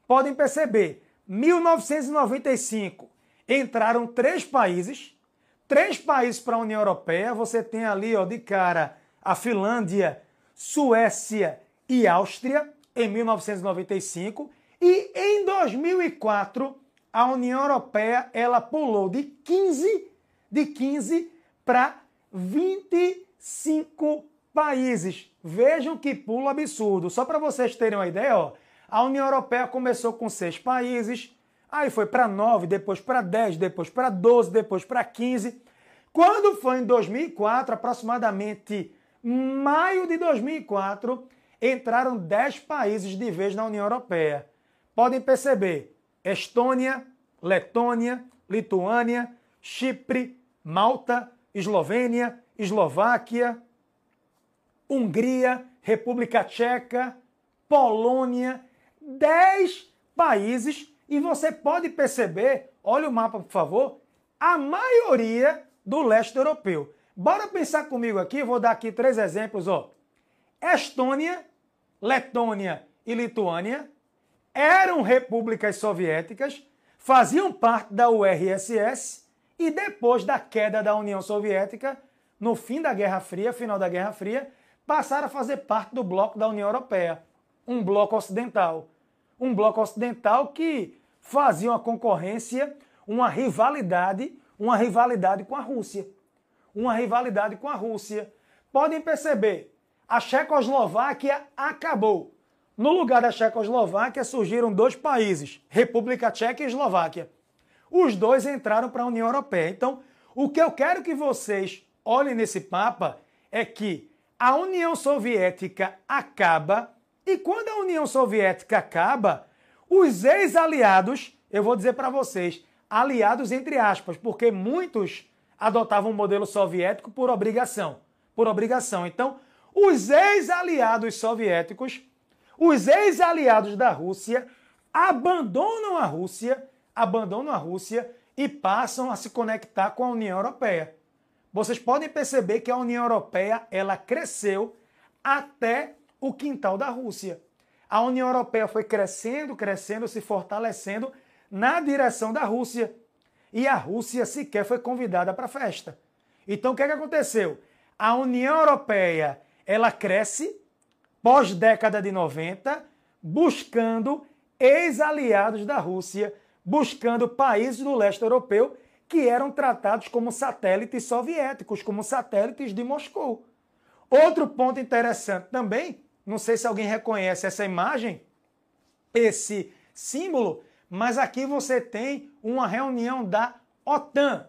Podem perceber, 1995 entraram três países, três países para a União Europeia. Você tem ali, ó, de cara, a Finlândia, Suécia e Áustria em 1995. E em 2004, a União Europeia ela pulou de 15 de 15 para 25 países. Vejam que pulo absurdo. Só para vocês terem uma ideia, ó, a União Europeia começou com seis países, aí foi para 9, depois para 10, depois para 12, depois para 15. Quando foi em 2004, aproximadamente maio de 2004, entraram 10 países de vez na União Europeia. Podem perceber: Estônia, Letônia, Lituânia, Chipre, Malta, Eslovênia, Eslováquia, Hungria, República Tcheca, Polônia, 10 países e você pode perceber, olha o mapa por favor, a maioria do leste europeu. Bora pensar comigo aqui, vou dar aqui três exemplos, ó. Estônia, Letônia e Lituânia eram repúblicas soviéticas, faziam parte da URSS e depois da queda da União Soviética, no fim da Guerra Fria, final da Guerra Fria, passaram a fazer parte do bloco da União Europeia, um bloco ocidental. Um bloco ocidental que fazia uma concorrência, uma rivalidade, uma rivalidade com a Rússia. Uma rivalidade com a Rússia. Podem perceber, a Checoslováquia acabou. No lugar da Checoslováquia surgiram dois países, República Tcheca e Eslováquia os dois entraram para a União Europeia. Então, o que eu quero que vocês olhem nesse mapa é que a União Soviética acaba e quando a União Soviética acaba, os ex-aliados, eu vou dizer para vocês, aliados entre aspas, porque muitos adotavam o modelo soviético por obrigação, por obrigação. Então, os ex-aliados soviéticos, os ex-aliados da Rússia abandonam a Rússia abandonam a Rússia e passam a se conectar com a União Europeia. Vocês podem perceber que a União Europeia ela cresceu até o quintal da Rússia. A União Europeia foi crescendo, crescendo, se fortalecendo na direção da Rússia. E a Rússia sequer foi convidada para a festa. Então o que, é que aconteceu? A União Europeia ela cresce pós década de 90, buscando ex-aliados da Rússia buscando países do leste europeu que eram tratados como satélites soviéticos, como satélites de Moscou. Outro ponto interessante também, não sei se alguém reconhece essa imagem, esse símbolo, mas aqui você tem uma reunião da OTAN.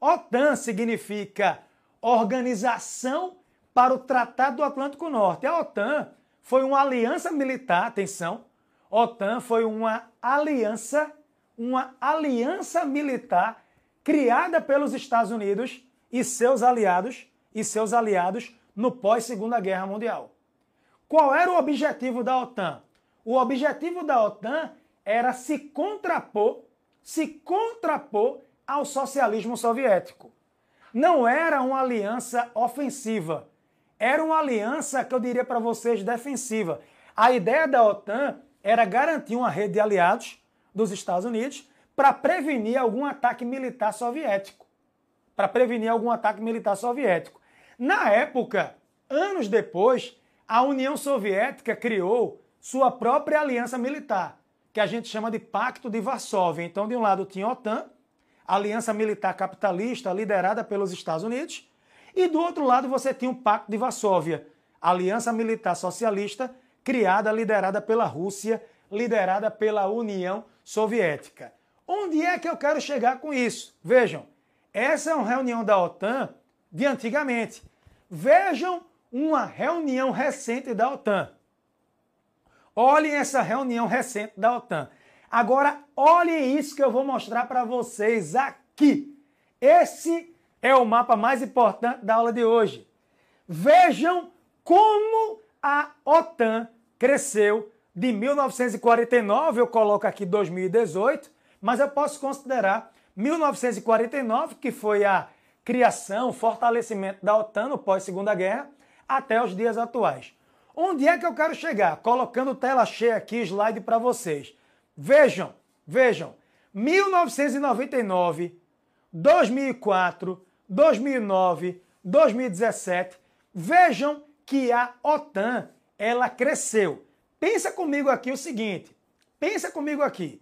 OTAN significa Organização para o Tratado do Atlântico Norte. A OTAN foi uma aliança militar, atenção, OTAN foi uma aliança uma aliança militar criada pelos Estados Unidos e seus aliados e seus aliados no pós Segunda Guerra Mundial. Qual era o objetivo da OTAN? O objetivo da OTAN era se contrapor, se contrapor ao socialismo soviético. Não era uma aliança ofensiva, era uma aliança que eu diria para vocês defensiva. A ideia da OTAN era garantir uma rede de aliados dos Estados Unidos para prevenir algum ataque militar soviético. Para prevenir algum ataque militar soviético. Na época, anos depois, a União Soviética criou sua própria aliança militar, que a gente chama de Pacto de Varsóvia. Então, de um lado tinha a OTAN, a aliança militar capitalista liderada pelos Estados Unidos, e do outro lado você tinha o Pacto de Varsóvia, aliança militar socialista criada, liderada pela Rússia, liderada pela União Soviética. Onde é que eu quero chegar com isso? Vejam, essa é uma reunião da OTAN de antigamente. Vejam uma reunião recente da OTAN. Olhem essa reunião recente da OTAN. Agora, olhem isso que eu vou mostrar para vocês aqui. Esse é o mapa mais importante da aula de hoje. Vejam como a OTAN cresceu de 1949, eu coloco aqui 2018, mas eu posso considerar 1949, que foi a criação, fortalecimento da OTAN no pós-segunda guerra, até os dias atuais. Onde é que eu quero chegar? Colocando tela cheia aqui, slide para vocês. Vejam, vejam, 1999, 2004, 2009, 2017, vejam que a OTAN ela cresceu. Pensa comigo aqui o seguinte: Pensa comigo aqui.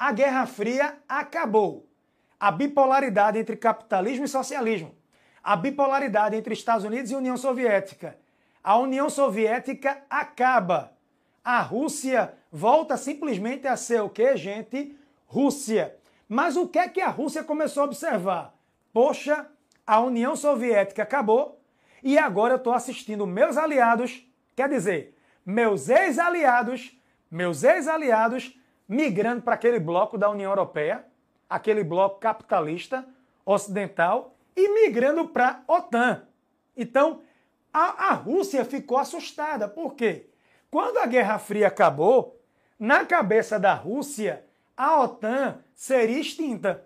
A Guerra Fria acabou. A bipolaridade entre capitalismo e socialismo. A bipolaridade entre Estados Unidos e União Soviética. A União Soviética acaba. A Rússia volta simplesmente a ser o que, gente? Rússia. Mas o que é que a Rússia começou a observar? Poxa, a União Soviética acabou e agora eu estou assistindo meus aliados, quer dizer, meus ex-aliados, meus ex-aliados migrando para aquele bloco da União Europeia, aquele bloco capitalista ocidental e migrando para a OTAN. Então, a, a Rússia ficou assustada. Por quê? Quando a Guerra Fria acabou, na cabeça da Rússia, a OTAN seria extinta.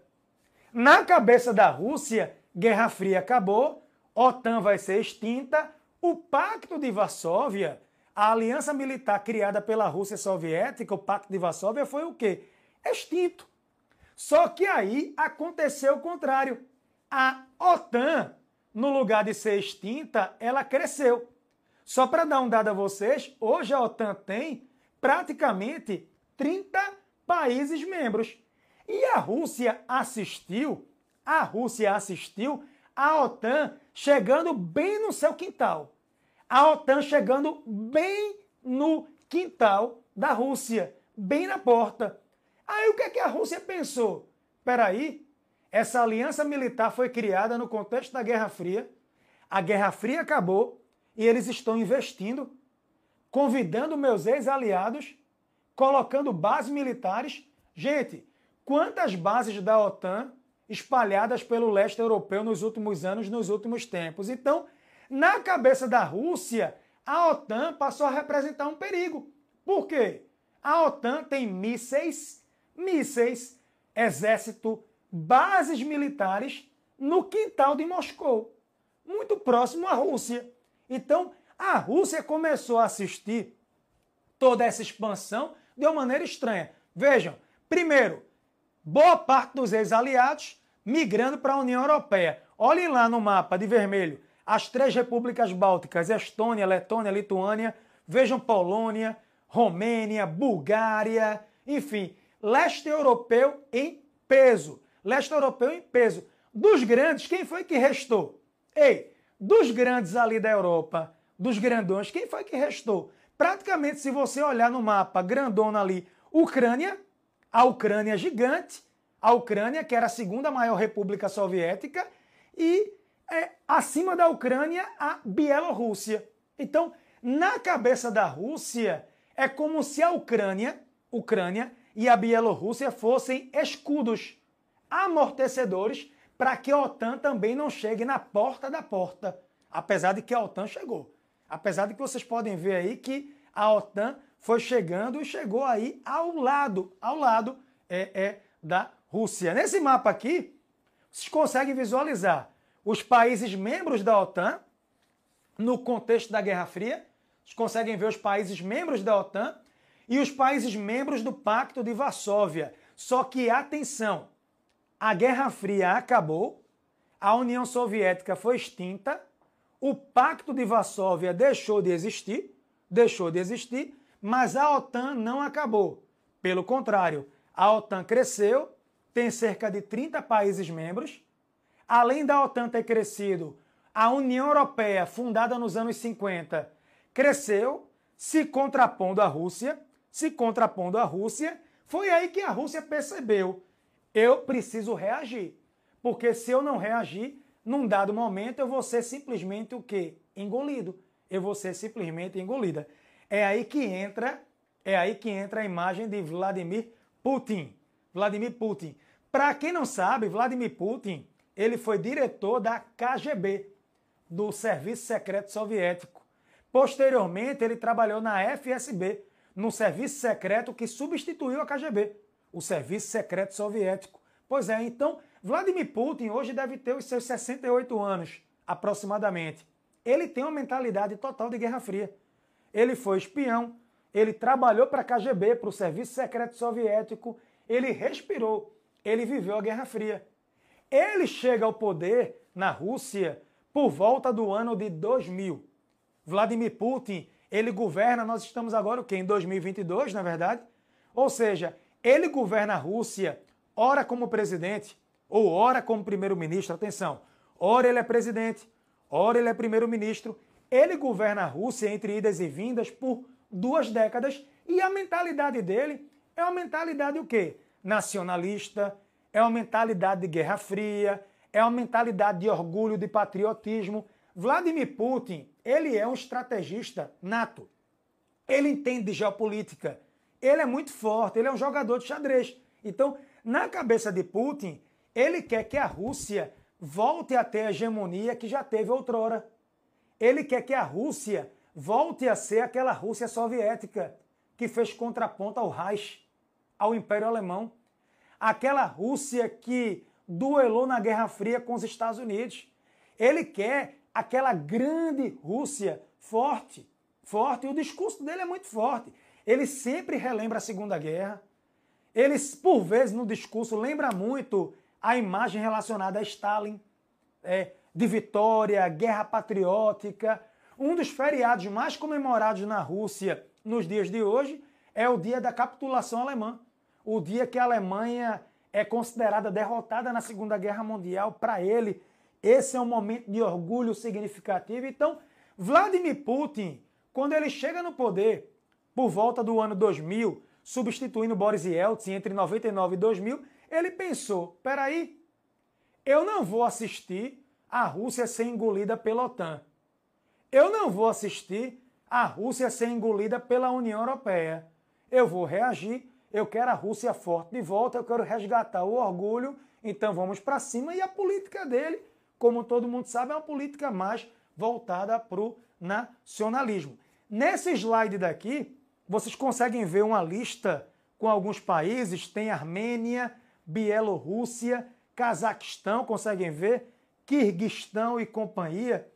Na cabeça da Rússia, Guerra Fria acabou, OTAN vai ser extinta, o Pacto de Varsóvia, a aliança militar criada pela Rússia Soviética, o Pacto de Varsóvia, foi o quê? Extinto. Só que aí aconteceu o contrário. A OTAN, no lugar de ser extinta, ela cresceu. Só para dar um dado a vocês, hoje a OTAN tem praticamente 30 países membros. E a Rússia assistiu, a Rússia assistiu a OTAN chegando bem no seu quintal. A OTAN chegando bem no quintal da Rússia, bem na porta. Aí o que é que a Rússia pensou? Peraí, essa aliança militar foi criada no contexto da Guerra Fria. A Guerra Fria acabou e eles estão investindo, convidando meus ex-aliados, colocando bases militares. Gente, quantas bases da OTAN espalhadas pelo leste europeu nos últimos anos, nos últimos tempos. Então, na cabeça da Rússia, a OTAN passou a representar um perigo. Por quê? A OTAN tem mísseis, mísseis, exército, bases militares no quintal de Moscou, muito próximo à Rússia. Então, a Rússia começou a assistir toda essa expansão de uma maneira estranha. Vejam, primeiro, boa parte dos ex-aliados migrando para a União Europeia. Olhem lá no mapa de vermelho as três repúblicas bálticas, Estônia, Letônia, Lituânia, vejam Polônia, Romênia, Bulgária, enfim, leste europeu em peso. Leste europeu em peso. Dos grandes, quem foi que restou? Ei, dos grandes ali da Europa, dos grandões, quem foi que restou? Praticamente, se você olhar no mapa, grandona ali, Ucrânia, a Ucrânia gigante, a Ucrânia, que era a segunda maior república soviética, e é, acima da Ucrânia, a Bielorrússia. Então, na cabeça da Rússia, é como se a Ucrânia, Ucrânia e a Bielorrússia fossem escudos amortecedores para que a OTAN também não chegue na porta da porta, apesar de que a OTAN chegou. Apesar de que vocês podem ver aí que a OTAN foi chegando e chegou aí ao lado, ao lado é, é da Rússia. Nesse mapa aqui, vocês conseguem visualizar os países membros da OTAN no contexto da Guerra Fria. Vocês conseguem ver os países membros da OTAN e os países membros do Pacto de Varsóvia. Só que atenção, a Guerra Fria acabou, a União Soviética foi extinta, o Pacto de Varsóvia deixou de existir, deixou de existir, mas a OTAN não acabou. Pelo contrário, a OTAN cresceu, tem cerca de 30 países membros. Além da OTAN ter crescido, a União Europeia, fundada nos anos 50, cresceu, se contrapondo à Rússia, se contrapondo à Rússia. Foi aí que a Rússia percebeu: eu preciso reagir. Porque se eu não reagir, num dado momento eu vou ser simplesmente o quê? Engolido. Eu vou ser simplesmente engolida. É aí que entra, é aí que entra a imagem de Vladimir Putin. Vladimir Putin. Para quem não sabe, Vladimir Putin, ele foi diretor da KGB, do Serviço Secreto Soviético. Posteriormente, ele trabalhou na FSB, no serviço secreto que substituiu a KGB, o Serviço Secreto Soviético. Pois é, então, Vladimir Putin hoje deve ter os seus 68 anos, aproximadamente. Ele tem uma mentalidade total de Guerra Fria. Ele foi espião, ele trabalhou para a KGB, para o Serviço Secreto Soviético, ele respirou, ele viveu a Guerra Fria. Ele chega ao poder na Rússia por volta do ano de 2000. Vladimir Putin, ele governa, nós estamos agora o quê? Em 2022, na verdade. Ou seja, ele governa a Rússia, ora como presidente, ou ora como primeiro-ministro. Atenção, ora ele é presidente, ora ele é primeiro-ministro. Ele governa a Rússia entre idas e vindas por duas décadas e a mentalidade dele é uma mentalidade o quê? Nacionalista, é uma mentalidade de Guerra Fria, é uma mentalidade de orgulho, de patriotismo. Vladimir Putin, ele é um estrategista nato. Ele entende de geopolítica. Ele é muito forte, ele é um jogador de xadrez. Então, na cabeça de Putin, ele quer que a Rússia volte a ter a hegemonia que já teve outrora. Ele quer que a Rússia volte a ser aquela Rússia soviética que fez contraponto ao Reich, ao Império Alemão. Aquela Rússia que duelou na Guerra Fria com os Estados Unidos. Ele quer aquela grande Rússia forte, forte, e o discurso dele é muito forte. Ele sempre relembra a Segunda Guerra. Ele, por vezes, no discurso, lembra muito a imagem relacionada a Stalin, é, de vitória, guerra patriótica. Um dos feriados mais comemorados na Rússia nos dias de hoje é o dia da capitulação alemã. O dia que a Alemanha é considerada derrotada na Segunda Guerra Mundial, para ele, esse é um momento de orgulho significativo. Então, Vladimir Putin, quando ele chega no poder, por volta do ano 2000, substituindo Boris Yeltsin entre 99 e 2000, ele pensou: peraí, eu não vou assistir a Rússia ser engolida pela OTAN. Eu não vou assistir a Rússia ser engolida pela União Europeia. Eu vou reagir eu quero a Rússia forte de volta, eu quero resgatar o orgulho, então vamos para cima. E a política dele, como todo mundo sabe, é uma política mais voltada para o nacionalismo. Nesse slide daqui, vocês conseguem ver uma lista com alguns países, tem Armênia, Bielorrússia, Cazaquistão, conseguem ver? Quirguistão e companhia.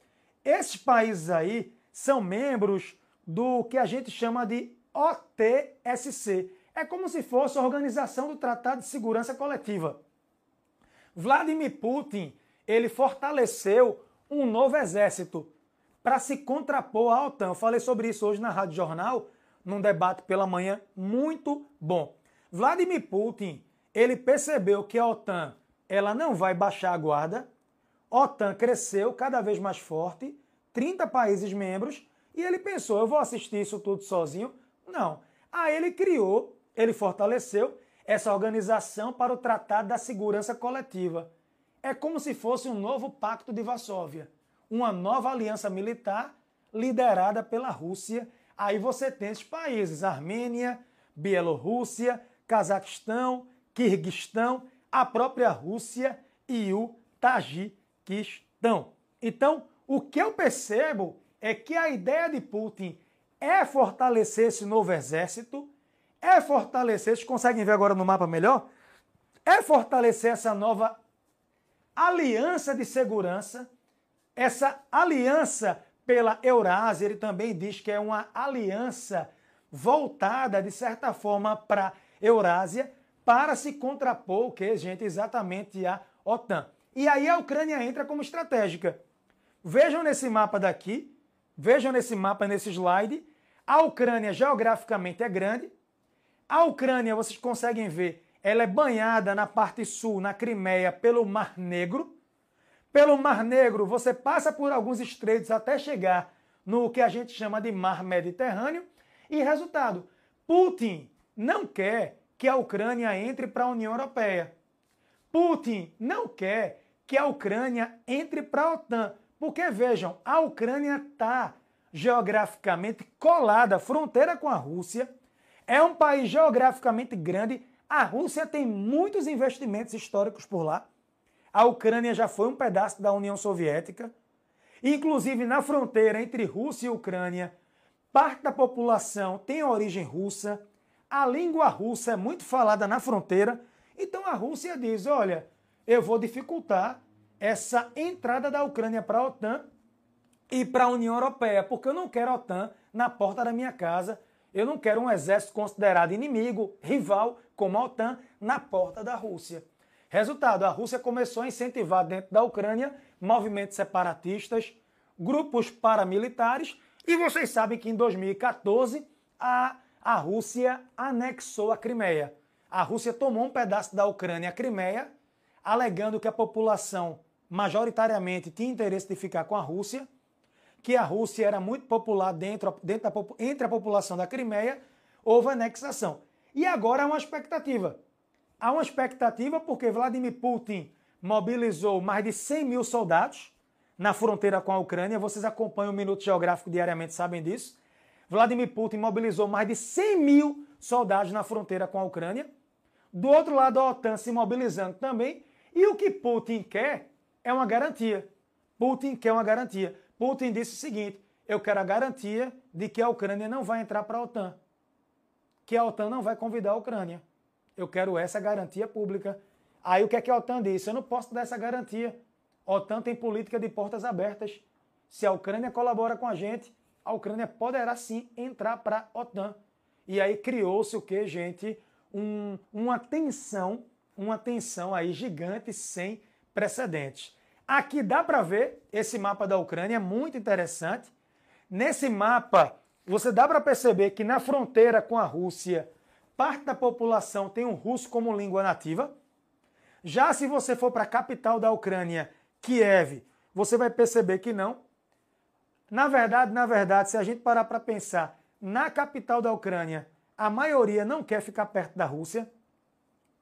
Esses países aí são membros do que a gente chama de OTSC, é como se fosse a organização do Tratado de Segurança Coletiva. Vladimir Putin, ele fortaleceu um novo exército para se contrapor à OTAN. Eu falei sobre isso hoje na Rádio Jornal, num debate pela manhã muito bom. Vladimir Putin, ele percebeu que a OTAN, ela não vai baixar a guarda. A OTAN cresceu cada vez mais forte, 30 países membros, e ele pensou, eu vou assistir isso tudo sozinho? Não. Aí ele criou ele fortaleceu essa organização para o Tratado da Segurança Coletiva. É como se fosse um novo Pacto de Varsóvia, uma nova aliança militar liderada pela Rússia. Aí você tem esses países: Armênia, Bielorrússia, Cazaquistão, Quirguistão, a própria Rússia e o Tajiquistão. Então, o que eu percebo é que a ideia de Putin é fortalecer esse novo exército é fortalecer, vocês conseguem ver agora no mapa melhor? É fortalecer essa nova aliança de segurança, essa aliança pela Eurásia, ele também diz que é uma aliança voltada, de certa forma, para Eurásia, para se contrapor o que, gente, exatamente a OTAN. E aí a Ucrânia entra como estratégica. Vejam nesse mapa daqui, vejam nesse mapa, nesse slide, a Ucrânia geograficamente é grande, a Ucrânia, vocês conseguem ver, ela é banhada na parte sul, na Crimeia, pelo Mar Negro. Pelo Mar Negro, você passa por alguns estreitos até chegar no que a gente chama de Mar Mediterrâneo. E resultado, Putin não quer que a Ucrânia entre para a União Europeia. Putin não quer que a Ucrânia entre para a OTAN. Porque vejam, a Ucrânia está geograficamente colada, fronteira com a Rússia é um país geograficamente grande. A Rússia tem muitos investimentos históricos por lá. A Ucrânia já foi um pedaço da União Soviética. Inclusive, na fronteira entre Rússia e Ucrânia, parte da população tem origem russa. A língua russa é muito falada na fronteira. Então a Rússia diz: olha, eu vou dificultar essa entrada da Ucrânia para a OTAN e para a União Europeia, porque eu não quero a OTAN na porta da minha casa eu não quero um exército considerado inimigo, rival, como a OTAN, na porta da Rússia. Resultado: a Rússia começou a incentivar dentro da Ucrânia movimentos separatistas, grupos paramilitares, e vocês sabem que em 2014 a, a Rússia anexou a Crimeia. A Rússia tomou um pedaço da Ucrânia, a Crimeia, alegando que a população majoritariamente tinha interesse de ficar com a Rússia, que a Rússia era muito popular dentro, dentro da, entre a população da Crimeia, houve anexação. E agora há uma expectativa. Há uma expectativa porque Vladimir Putin mobilizou mais de 100 mil soldados na fronteira com a Ucrânia. Vocês acompanham o Minuto Geográfico diariamente, sabem disso. Vladimir Putin mobilizou mais de 100 mil soldados na fronteira com a Ucrânia. Do outro lado, a OTAN se mobilizando também. E o que Putin quer é uma garantia. Putin quer uma garantia. Putin disse o seguinte: eu quero a garantia de que a Ucrânia não vai entrar para a OTAN. Que a OTAN não vai convidar a Ucrânia. Eu quero essa garantia pública. Aí o que é que a OTAN disse? Eu não posso dar essa garantia. A OTAN tem política de portas abertas. Se a Ucrânia colabora com a gente, a Ucrânia poderá sim entrar para a OTAN. E aí criou-se o que, gente? Um, uma tensão, uma tensão aí gigante sem precedentes. Aqui dá para ver esse mapa da Ucrânia, é muito interessante. Nesse mapa, você dá para perceber que na fronteira com a Rússia, parte da população tem o russo como língua nativa. Já se você for para a capital da Ucrânia, Kiev, você vai perceber que não. Na verdade, na verdade, se a gente parar para pensar, na capital da Ucrânia, a maioria não quer ficar perto da Rússia,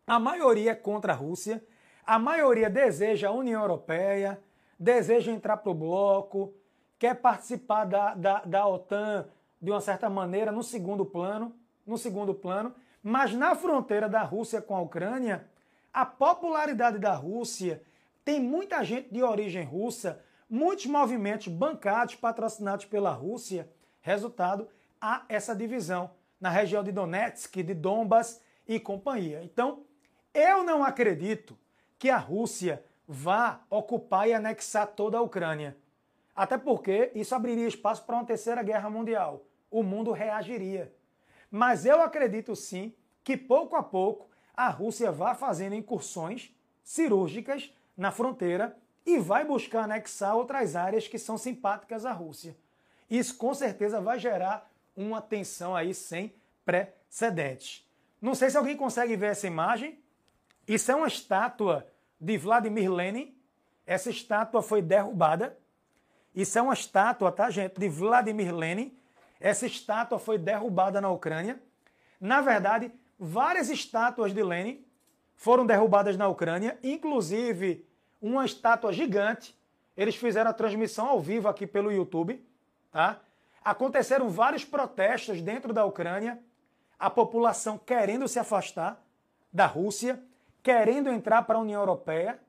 a maioria é contra a Rússia, a maioria deseja a União Europeia, deseja entrar para o bloco, quer participar da, da, da OTAN de uma certa maneira no segundo plano, no segundo plano, mas na fronteira da Rússia com a Ucrânia, a popularidade da Rússia tem muita gente de origem russa muitos movimentos bancados, patrocinados pela Rússia, resultado a essa divisão na região de Donetsk, de Donbas e companhia. Então, eu não acredito que a Rússia vá ocupar e anexar toda a Ucrânia. Até porque isso abriria espaço para uma terceira guerra mundial. O mundo reagiria. Mas eu acredito sim que pouco a pouco a Rússia vá fazendo incursões cirúrgicas na fronteira e vai buscar anexar outras áreas que são simpáticas à Rússia. Isso com certeza vai gerar uma tensão aí sem precedentes. Não sei se alguém consegue ver essa imagem. Isso é uma estátua de Vladimir Lenin. Essa estátua foi derrubada. Isso é uma estátua, tá, gente, de Vladimir Lenin. Essa estátua foi derrubada na Ucrânia. Na verdade, várias estátuas de Lenin foram derrubadas na Ucrânia, inclusive uma estátua gigante. Eles fizeram a transmissão ao vivo aqui pelo YouTube, tá? Aconteceram vários protestos dentro da Ucrânia, a população querendo se afastar da Rússia, querendo entrar para a União Europeia,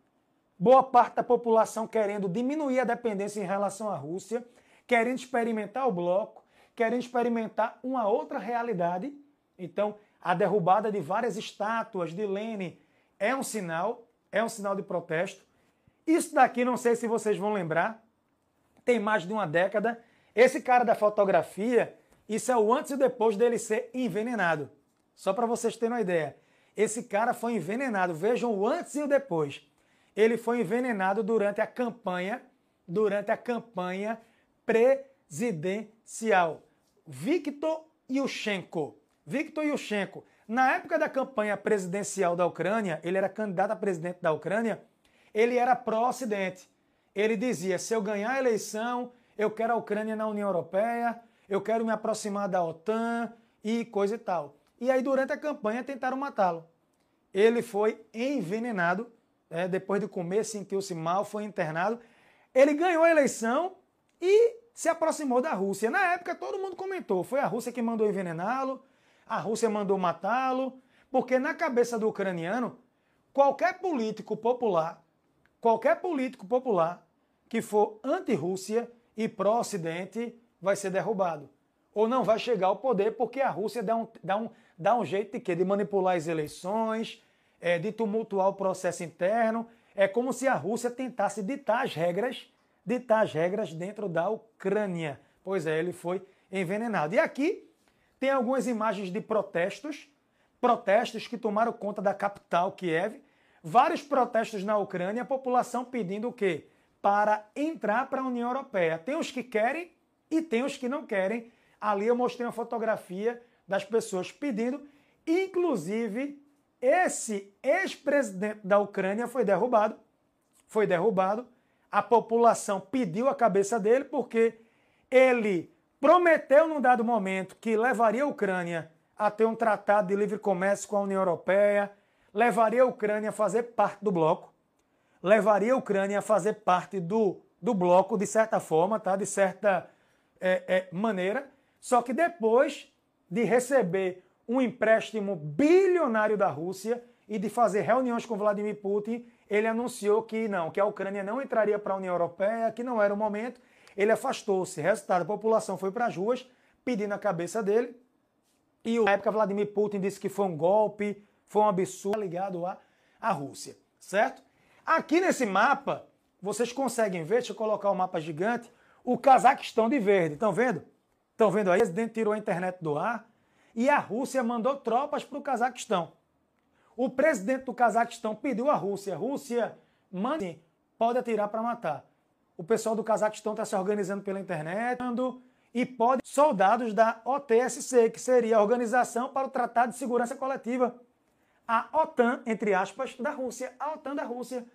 boa parte da população querendo diminuir a dependência em relação à Rússia, querendo experimentar o bloco, querendo experimentar uma outra realidade. Então, a derrubada de várias estátuas de Lenin é um sinal, é um sinal de protesto. Isso daqui, não sei se vocês vão lembrar, tem mais de uma década. Esse cara da fotografia, isso é o antes e depois dele ser envenenado. Só para vocês terem uma ideia. Esse cara foi envenenado. Vejam o antes e o depois. Ele foi envenenado durante a campanha, durante a campanha presidencial. Victor Yushchenko. Victor Yushchenko. Na época da campanha presidencial da Ucrânia, ele era candidato a presidente da Ucrânia ele era pró-Ocidente. Ele dizia: se eu ganhar a eleição, eu quero a Ucrânia na União Europeia, eu quero me aproximar da OTAN e coisa e tal. E aí, durante a campanha, tentaram matá-lo. Ele foi envenenado, né? depois de comer, sentiu-se mal, foi internado. Ele ganhou a eleição e se aproximou da Rússia. Na época, todo mundo comentou: foi a Rússia que mandou envenená-lo, a Rússia mandou matá-lo, porque na cabeça do ucraniano, qualquer político popular qualquer político popular que for anti-Rússia e pró-Ocidente vai ser derrubado. Ou não vai chegar ao poder porque a Rússia dá um, dá um, dá um jeito de quê? De manipular as eleições, é, de tumultuar o processo interno. É como se a Rússia tentasse ditar as regras, ditar as regras dentro da Ucrânia. Pois é, ele foi envenenado. E aqui tem algumas imagens de protestos, protestos que tomaram conta da capital, Kiev, Vários protestos na Ucrânia, a população pedindo o quê? Para entrar para a União Europeia. Tem os que querem e tem os que não querem. Ali eu mostrei uma fotografia das pessoas pedindo, inclusive esse ex-presidente da Ucrânia foi derrubado, foi derrubado, a população pediu a cabeça dele porque ele prometeu num dado momento que levaria a Ucrânia a ter um tratado de livre comércio com a União Europeia, levaria a Ucrânia a fazer parte do bloco, levaria a Ucrânia a fazer parte do, do bloco, de certa forma, tá? de certa é, é, maneira, só que depois de receber um empréstimo bilionário da Rússia e de fazer reuniões com Vladimir Putin, ele anunciou que não, que a Ucrânia não entraria para a União Europeia, que não era o momento. Ele afastou-se. Resultado, a população foi para as ruas pedindo a cabeça dele. E na época Vladimir Putin disse que foi um golpe, foi um absurdo ligado à, à Rússia, certo? Aqui nesse mapa, vocês conseguem ver, deixa eu colocar o um mapa gigante, o Cazaquistão de verde. Estão vendo? Estão vendo aí? O presidente tirou a internet do ar e a Rússia mandou tropas para o Cazaquistão. O presidente do Cazaquistão pediu à Rússia: Rússia, mande, pode atirar para matar. O pessoal do Cazaquistão está se organizando pela internet e pode soldados da OTSC, que seria a Organização para o Tratado de Segurança Coletiva, a OTAN, entre aspas, da Rússia, a OTAN da Rússia.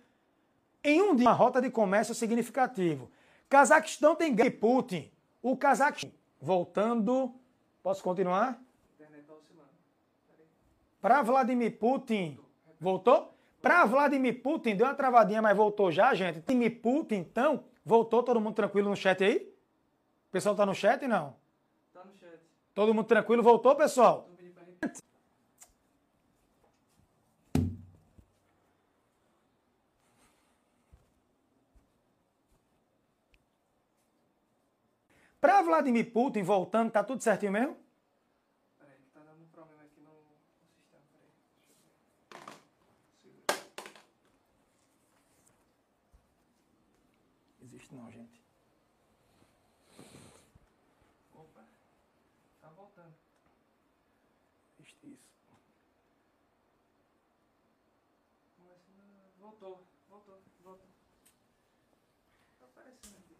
Em um dia, uma rota de comércio significativo. Cazaquistão tem Putin. O Cazaquistão, voltando, posso continuar? Para Vladimir Putin, voltou? Para Vladimir Putin, deu uma travadinha, mas voltou já, gente. Vladimir Putin, então, voltou todo mundo tranquilo no chat aí? O pessoal tá no chat, não? Tá no chat. Todo mundo tranquilo, voltou, pessoal? Para Vladimir Putin, voltando, tá tudo certinho mesmo? existe não, gente. Opa, tá voltando. Existe isso. Voltou, voltou, voltou. Tá aparecendo aqui.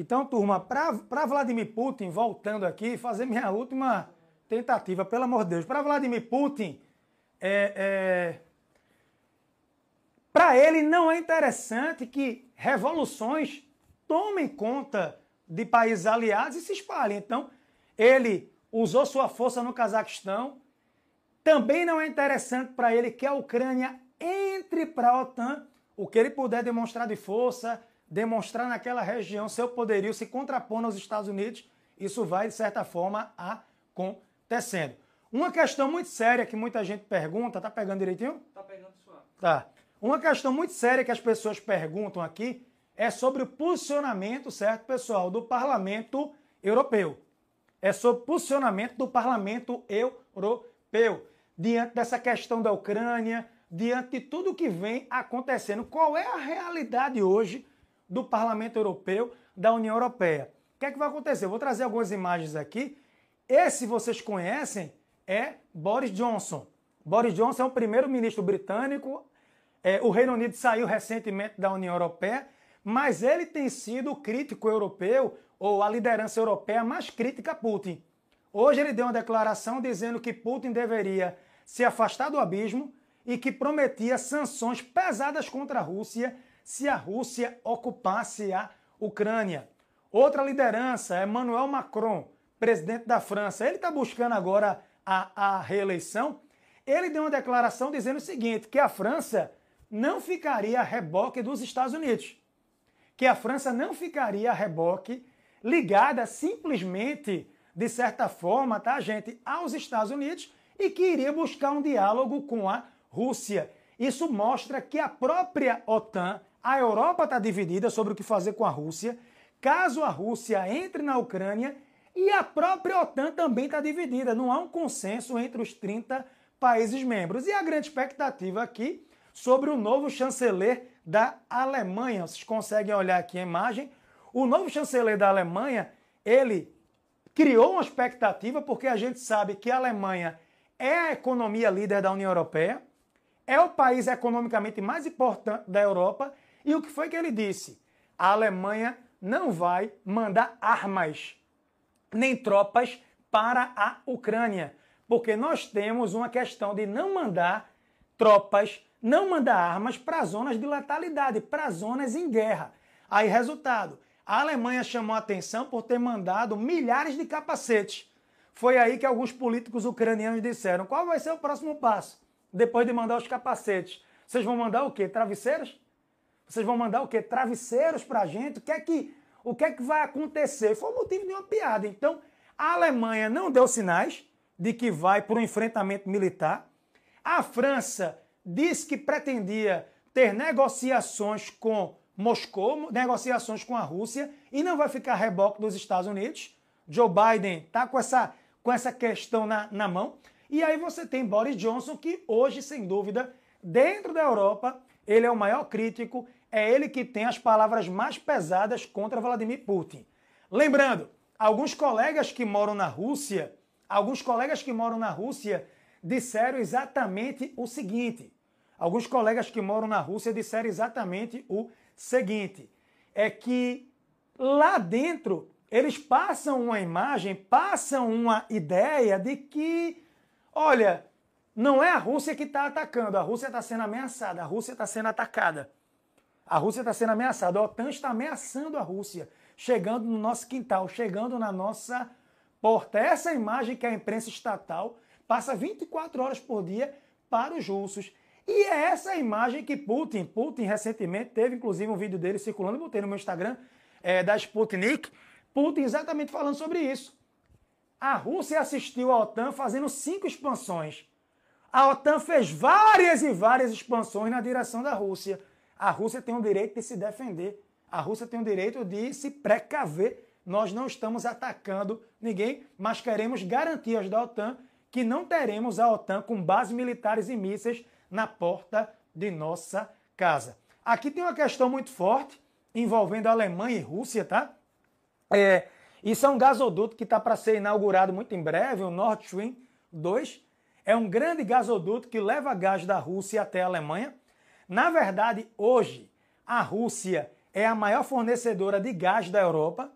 Então, turma, para Vladimir Putin, voltando aqui, fazer minha última tentativa, pelo amor de Deus. Para Vladimir Putin, é, é para ele não é interessante que revoluções tomem conta de países aliados e se espalhem. Então, ele usou sua força no Cazaquistão. Também não é interessante para ele que a Ucrânia entre para a OTAN. O que ele puder demonstrar de força, demonstrar naquela região seu poderio, se contrapondo aos Estados Unidos, isso vai, de certa forma, acontecendo. Uma questão muito séria que muita gente pergunta, tá pegando direitinho? Tá pegando suave. Tá. Uma questão muito séria que as pessoas perguntam aqui é sobre o posicionamento, certo, pessoal, do Parlamento Europeu. É sobre o posicionamento do Parlamento Europeu diante dessa questão da Ucrânia, diante de tudo que vem acontecendo. Qual é a realidade hoje do Parlamento Europeu, da União Europeia? O que é que vai acontecer? Eu vou trazer algumas imagens aqui. Esse vocês conhecem é Boris Johnson. Boris Johnson é o primeiro-ministro britânico é, o Reino Unido saiu recentemente da União Europeia, mas ele tem sido o crítico europeu, ou a liderança europeia mais crítica a Putin. Hoje ele deu uma declaração dizendo que Putin deveria se afastar do abismo e que prometia sanções pesadas contra a Rússia se a Rússia ocupasse a Ucrânia. Outra liderança, Emmanuel Macron, presidente da França, ele está buscando agora a, a reeleição. Ele deu uma declaração dizendo o seguinte: que a França não ficaria a reboque dos Estados Unidos. Que a França não ficaria a reboque ligada simplesmente, de certa forma, tá, gente, aos Estados Unidos e que iria buscar um diálogo com a Rússia. Isso mostra que a própria OTAN, a Europa está dividida sobre o que fazer com a Rússia, caso a Rússia entre na Ucrânia, e a própria OTAN também está dividida. Não há um consenso entre os 30 países membros. E a grande expectativa aqui sobre o novo chanceler da Alemanha. Vocês conseguem olhar aqui a imagem. O novo chanceler da Alemanha, ele criou uma expectativa porque a gente sabe que a Alemanha é a economia líder da União Europeia, é o país economicamente mais importante da Europa. E o que foi que ele disse? A Alemanha não vai mandar armas nem tropas para a Ucrânia, porque nós temos uma questão de não mandar tropas, não mandar armas para zonas de letalidade, para zonas em guerra. Aí, resultado, a Alemanha chamou atenção por ter mandado milhares de capacetes. Foi aí que alguns políticos ucranianos disseram: qual vai ser o próximo passo? Depois de mandar os capacetes. Vocês vão mandar o quê? Travesseiros? Vocês vão mandar o quê? Travesseiros para a gente? O que, é que, o que é que vai acontecer? Foi o motivo de uma piada. Então, a Alemanha não deu sinais de que vai para um enfrentamento militar. A França disse que pretendia ter negociações com Moscou, negociações com a Rússia e não vai ficar reboque dos Estados Unidos. Joe Biden está com essa, com essa questão na, na mão. E aí você tem Boris Johnson, que hoje, sem dúvida, dentro da Europa, ele é o maior crítico, é ele que tem as palavras mais pesadas contra Vladimir Putin. Lembrando, alguns colegas que moram na Rússia, alguns colegas que moram na Rússia disseram exatamente o seguinte. Alguns colegas que moram na Rússia disseram exatamente o seguinte: é que lá dentro eles passam uma imagem, passam uma ideia de que, olha, não é a Rússia que está atacando, a Rússia está sendo ameaçada, a Rússia está sendo atacada. A Rússia está sendo ameaçada, a OTAN está ameaçando a Rússia, chegando no nosso quintal, chegando na nossa porta. Essa imagem que a imprensa estatal passa 24 horas por dia para os russos. E é essa imagem que Putin, Putin recentemente teve inclusive um vídeo dele circulando, botei no meu Instagram, é, da Sputnik, Putin exatamente falando sobre isso. A Rússia assistiu a OTAN fazendo cinco expansões. A OTAN fez várias e várias expansões na direção da Rússia. A Rússia tem o direito de se defender. A Rússia tem o direito de se precaver. Nós não estamos atacando ninguém, mas queremos garantias da OTAN que não teremos a OTAN com bases militares e mísseis na porta de nossa casa. Aqui tem uma questão muito forte envolvendo Alemanha e Rússia, tá? É, isso é um gasoduto que está para ser inaugurado muito em breve, o Nord Stream 2. É um grande gasoduto que leva gás da Rússia até a Alemanha. Na verdade, hoje, a Rússia é a maior fornecedora de gás da Europa,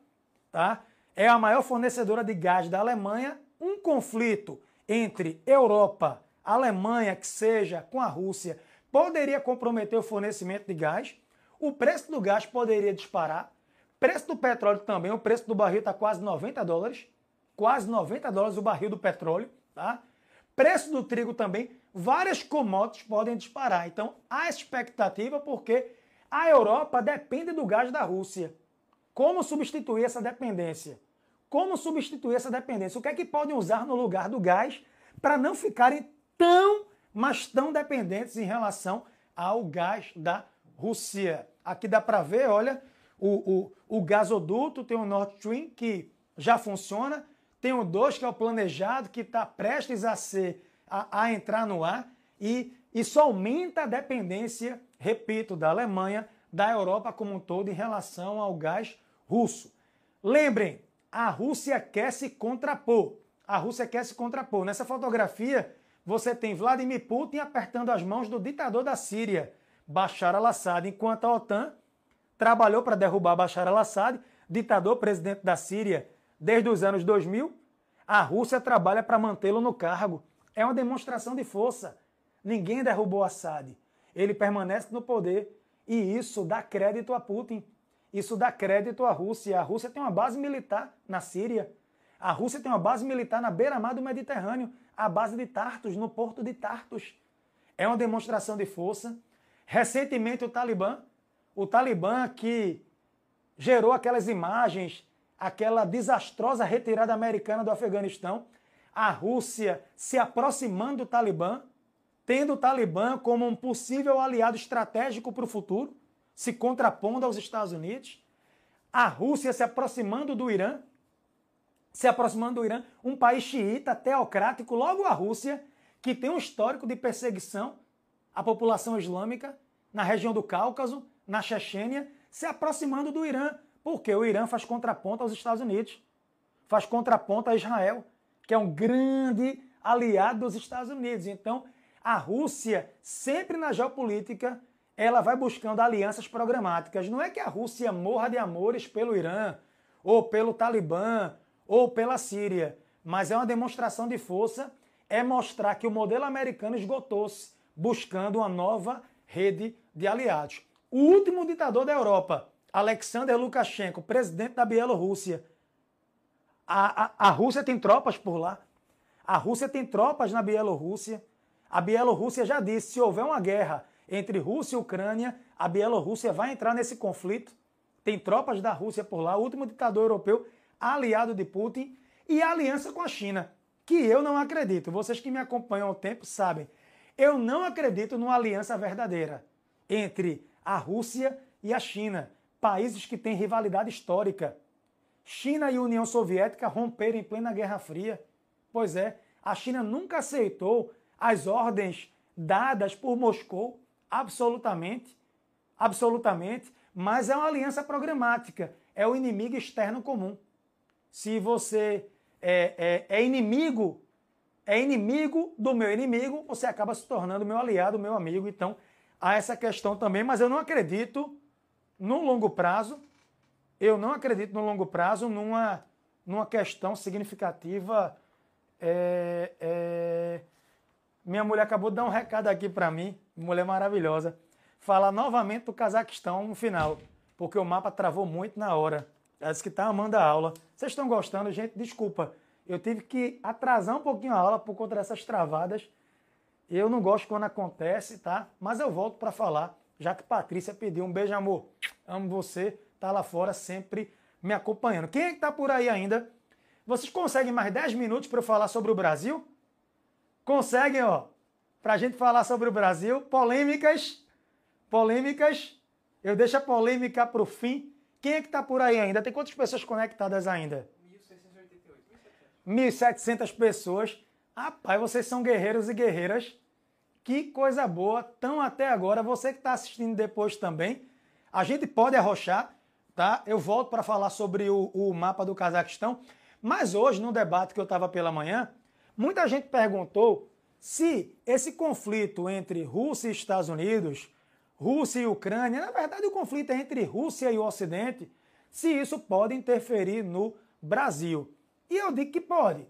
tá? É a maior fornecedora de gás da Alemanha. Um conflito entre Europa, Alemanha, que seja com a Rússia, poderia comprometer o fornecimento de gás. O preço do gás poderia disparar. Preço do petróleo também, o preço do barril está quase 90 dólares. Quase 90 dólares o barril do petróleo, tá? Preço do trigo também, várias commodities podem disparar. Então, há expectativa porque a Europa depende do gás da Rússia. Como substituir essa dependência? Como substituir essa dependência? O que é que podem usar no lugar do gás para não ficarem tão, mas tão dependentes em relação ao gás da Rússia? Aqui dá para ver, olha, o, o, o gasoduto, tem o Nord Stream que já funciona, tem o 2 que é o planejado, que está prestes a ser a, a, entrar no ar e isso aumenta a dependência, repito, da Alemanha, da Europa como um todo em relação ao gás russo. Lembrem, a Rússia quer se contrapor. A Rússia quer se contrapor. Nessa fotografia, você tem Vladimir Putin apertando as mãos do ditador da Síria, Bashar al-Assad, enquanto a OTAN trabalhou para derrubar Bashar al-Assad, ditador presidente da Síria, desde os anos 2000. A Rússia trabalha para mantê-lo no cargo. É uma demonstração de força. Ninguém derrubou Assad. Ele permanece no poder. E isso dá crédito a Putin. Isso dá crédito à Rússia. A Rússia tem uma base militar na Síria. A Rússia tem uma base militar na beira-mar do Mediterrâneo, a base de Tartus, no porto de Tartus. É uma demonstração de força. Recentemente, o Talibã o Talibã que gerou aquelas imagens, aquela desastrosa retirada americana do Afeganistão, a Rússia se aproximando do Talibã, tendo o Talibã como um possível aliado estratégico para o futuro, se contrapondo aos Estados Unidos, a Rússia se aproximando do Irã, se aproximando do Irã, um país xiita, teocrático, logo a Rússia, que tem um histórico de perseguição à população islâmica na região do Cáucaso, na Chechênia, se aproximando do Irã, porque o Irã faz contraponto aos Estados Unidos, faz contraponto a Israel, que é um grande aliado dos Estados Unidos. Então, a Rússia, sempre na geopolítica, ela vai buscando alianças programáticas. Não é que a Rússia morra de amores pelo Irã, ou pelo Talibã, ou pela Síria. mas é uma demonstração de força, é mostrar que o modelo americano esgotou-se, buscando uma nova rede de aliados. O último ditador da Europa, Alexander Lukashenko, presidente da Bielorrússia. A, a, a Rússia tem tropas por lá. A Rússia tem tropas na Bielorrússia. A Bielorrússia já disse: se houver uma guerra entre Rússia e Ucrânia, a Bielorrússia vai entrar nesse conflito. Tem tropas da Rússia por lá, o último ditador europeu aliado de Putin e a aliança com a China, que eu não acredito. Vocês que me acompanham há tempo sabem. Eu não acredito numa aliança verdadeira entre a Rússia e a China, países que têm rivalidade histórica. China e União Soviética romperam em plena Guerra Fria. Pois é, a China nunca aceitou as ordens dadas por Moscou, absolutamente, absolutamente, mas é uma aliança programática, é o inimigo externo comum. Se você é, é, é inimigo, é inimigo do meu inimigo, você acaba se tornando meu aliado, meu amigo. Então, há essa questão também, mas eu não acredito no longo prazo, eu não acredito no longo prazo numa, numa questão significativa. É, é... Minha mulher acabou de dar um recado aqui para mim, mulher maravilhosa falar novamente do Cazaquistão no final, porque o mapa travou muito na hora. Ela disse que está amando a aula. Vocês estão gostando? Gente, desculpa. Eu tive que atrasar um pouquinho a aula por conta dessas travadas. Eu não gosto quando acontece, tá? Mas eu volto para falar, já que Patrícia pediu um beijo, amor. Amo você. Tá lá fora sempre me acompanhando. Quem é que tá por aí ainda? Vocês conseguem mais 10 minutos para eu falar sobre o Brasil? Conseguem, ó. Para a gente falar sobre o Brasil. Polêmicas Polêmicas, eu deixo a polêmica para o fim. Quem é que está por aí ainda? Tem quantas pessoas conectadas ainda? 1.700 pessoas. Rapaz, vocês são guerreiros e guerreiras. Que coisa boa. Tão até agora. Você que está assistindo depois também. A gente pode arrochar, tá? Eu volto para falar sobre o, o mapa do Cazaquistão. Mas hoje, no debate que eu estava pela manhã, muita gente perguntou se esse conflito entre Rússia e Estados Unidos Rússia e Ucrânia, na verdade o conflito é entre Rússia e o Ocidente, se isso pode interferir no Brasil. E eu digo que pode,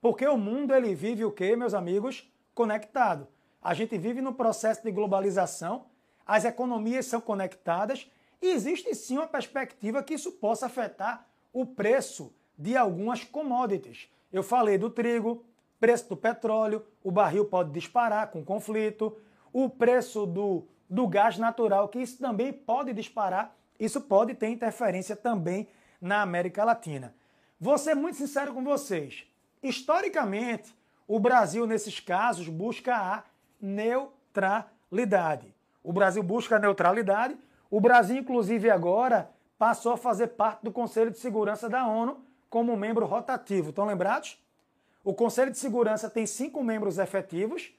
porque o mundo ele vive o quê, meus amigos? Conectado. A gente vive no processo de globalização, as economias são conectadas existe sim uma perspectiva que isso possa afetar o preço de algumas commodities. Eu falei do trigo, preço do petróleo, o barril pode disparar com conflito, o preço do do gás natural, que isso também pode disparar, isso pode ter interferência também na América Latina. Vou ser muito sincero com vocês. Historicamente, o Brasil, nesses casos, busca a neutralidade. O Brasil busca a neutralidade. O Brasil, inclusive, agora passou a fazer parte do Conselho de Segurança da ONU como membro rotativo. Estão lembrados? O Conselho de Segurança tem cinco membros efetivos,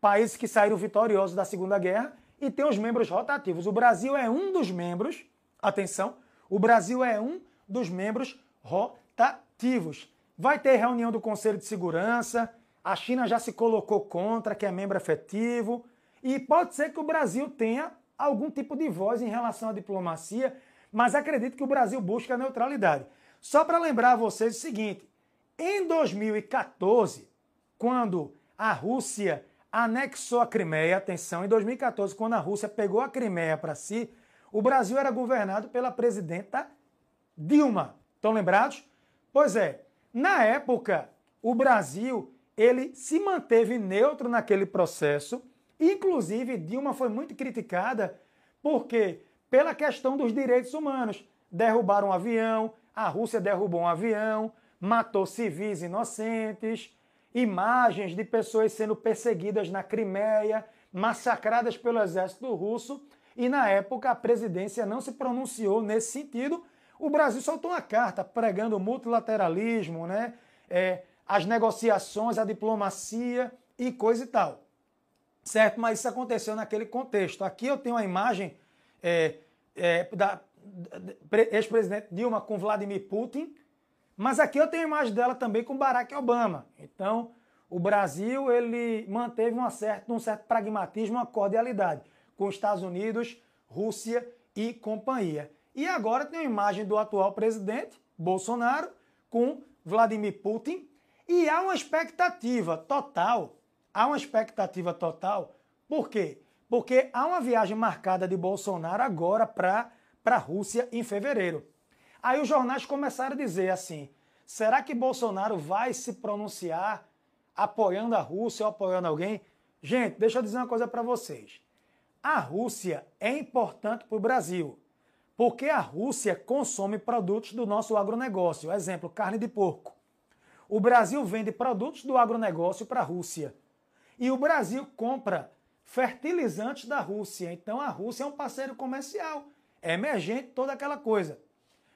países que saíram vitoriosos da Segunda Guerra, e tem os membros rotativos. O Brasil é um dos membros, atenção, o Brasil é um dos membros rotativos. Vai ter reunião do Conselho de Segurança, a China já se colocou contra, que é membro efetivo, e pode ser que o Brasil tenha algum tipo de voz em relação à diplomacia, mas acredito que o Brasil busca a neutralidade. Só para lembrar a vocês o seguinte: em 2014, quando a Rússia anexou a Crimeia. Atenção, em 2014, quando a Rússia pegou a Crimeia para si, o Brasil era governado pela presidenta Dilma. Estão lembrados? Pois é, na época, o Brasil ele se manteve neutro naquele processo. Inclusive, Dilma foi muito criticada porque pela questão dos direitos humanos. Derrubaram um avião, a Rússia derrubou um avião, matou civis inocentes, imagens de pessoas sendo perseguidas na Crimeia, massacradas pelo exército russo, e na época a presidência não se pronunciou nesse sentido. O Brasil soltou uma carta pregando o multilateralismo, né? É, as negociações, a diplomacia e coisa e tal. Certo? Mas isso aconteceu naquele contexto. Aqui eu tenho a imagem é, é, da ex-presidente Dilma com Vladimir Putin, mas aqui eu tenho a imagem dela também com Barack Obama. Então, o Brasil ele manteve uma certa, um certo pragmatismo, uma cordialidade com os Estados Unidos, Rússia e companhia. E agora tem a imagem do atual presidente, Bolsonaro, com Vladimir Putin. E há uma expectativa total, há uma expectativa total, por quê? Porque há uma viagem marcada de Bolsonaro agora para a Rússia em fevereiro. Aí os jornais começaram a dizer assim: será que Bolsonaro vai se pronunciar apoiando a Rússia ou apoiando alguém? Gente, deixa eu dizer uma coisa para vocês. A Rússia é importante para o Brasil, porque a Rússia consome produtos do nosso agronegócio. Exemplo, carne de porco. O Brasil vende produtos do agronegócio para a Rússia. E o Brasil compra fertilizantes da Rússia. Então a Rússia é um parceiro comercial, é emergente, toda aquela coisa.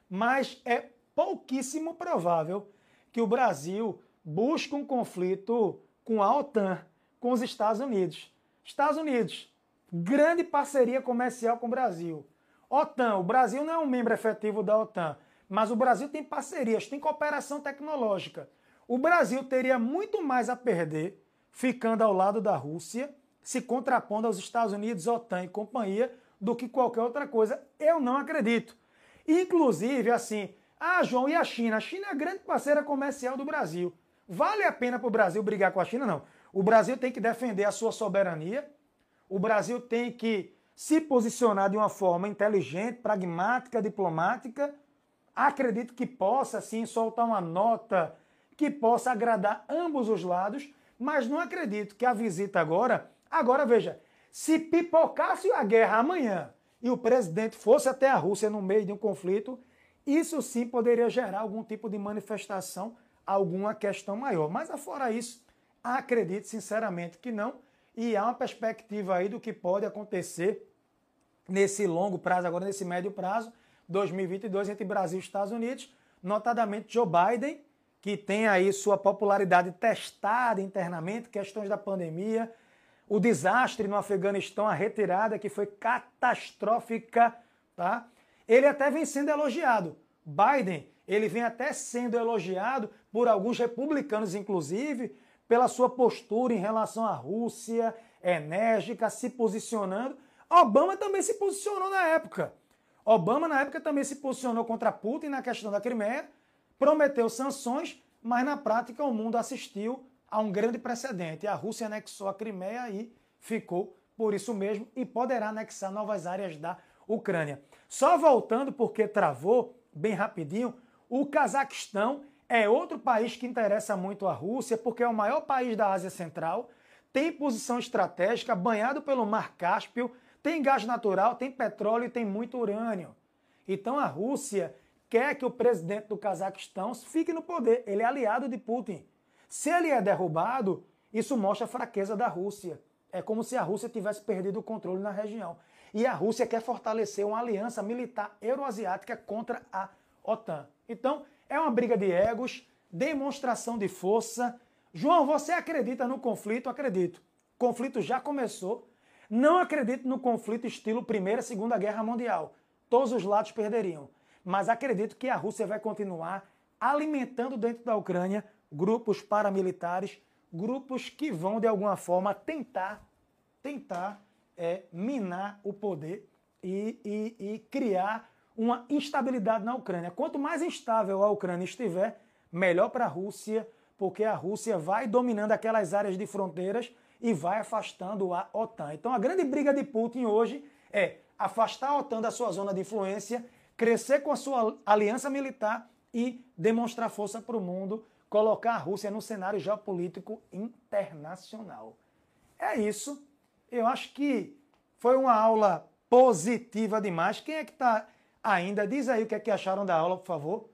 Mas é pouquíssimo provável que o Brasil busque um conflito com a OTAN, com os Estados Unidos. Estados Unidos, grande parceria comercial com o Brasil. OTAN, o Brasil não é um membro efetivo da OTAN, mas o Brasil tem parcerias, tem cooperação tecnológica. O Brasil teria muito mais a perder ficando ao lado da Rússia se contrapondo aos Estados Unidos, OTAN e companhia, do que qualquer outra coisa. Eu não acredito. Inclusive, assim, ah, João, e a China? A China é a grande parceira comercial do Brasil. Vale a pena para o Brasil brigar com a China? Não. O Brasil tem que defender a sua soberania, o Brasil tem que se posicionar de uma forma inteligente, pragmática, diplomática. Acredito que possa, sim, soltar uma nota que possa agradar ambos os lados, mas não acredito que a visita agora Agora veja, se pipocasse a guerra amanhã e o presidente fosse até a Rússia no meio de um conflito, isso sim poderia gerar algum tipo de manifestação, alguma questão maior. Mas afora isso, acredito sinceramente que não. E há uma perspectiva aí do que pode acontecer nesse longo prazo, agora nesse médio prazo, 2022, entre Brasil e Estados Unidos, notadamente Joe Biden, que tem aí sua popularidade testada internamente, questões da pandemia, o desastre no Afeganistão, a retirada que foi catastrófica, tá? Ele até vem sendo elogiado. Biden, ele vem até sendo elogiado por alguns republicanos, inclusive, pela sua postura em relação à Rússia, enérgica, se posicionando. Obama também se posicionou na época. Obama, na época, também se posicionou contra Putin na questão da Crimeia, prometeu sanções, mas na prática o mundo assistiu há um grande precedente. A Rússia anexou a Crimeia e ficou por isso mesmo e poderá anexar novas áreas da Ucrânia. Só voltando, porque travou bem rapidinho, o Cazaquistão é outro país que interessa muito a Rússia, porque é o maior país da Ásia Central, tem posição estratégica, banhado pelo Mar Cáspio, tem gás natural, tem petróleo e tem muito urânio. Então a Rússia quer que o presidente do Cazaquistão fique no poder. Ele é aliado de Putin. Se ele é derrubado, isso mostra a fraqueza da Rússia. É como se a Rússia tivesse perdido o controle na região. E a Rússia quer fortalecer uma aliança militar euroasiática contra a OTAN. Então, é uma briga de egos, demonstração de força. João, você acredita no conflito? Acredito. O conflito já começou. Não acredito no conflito estilo Primeira e Segunda Guerra Mundial. Todos os lados perderiam. Mas acredito que a Rússia vai continuar alimentando dentro da Ucrânia grupos paramilitares, grupos que vão de alguma forma tentar, tentar é, minar o poder e, e, e criar uma instabilidade na Ucrânia. Quanto mais instável a Ucrânia estiver, melhor para a Rússia, porque a Rússia vai dominando aquelas áreas de fronteiras e vai afastando a OTAN. Então a grande briga de Putin hoje é afastar a OTAN da sua zona de influência, crescer com a sua aliança militar e demonstrar força para o mundo colocar a Rússia no cenário geopolítico internacional. É isso. Eu acho que foi uma aula positiva demais. Quem é que está ainda? Diz aí o que é que acharam da aula, por favor.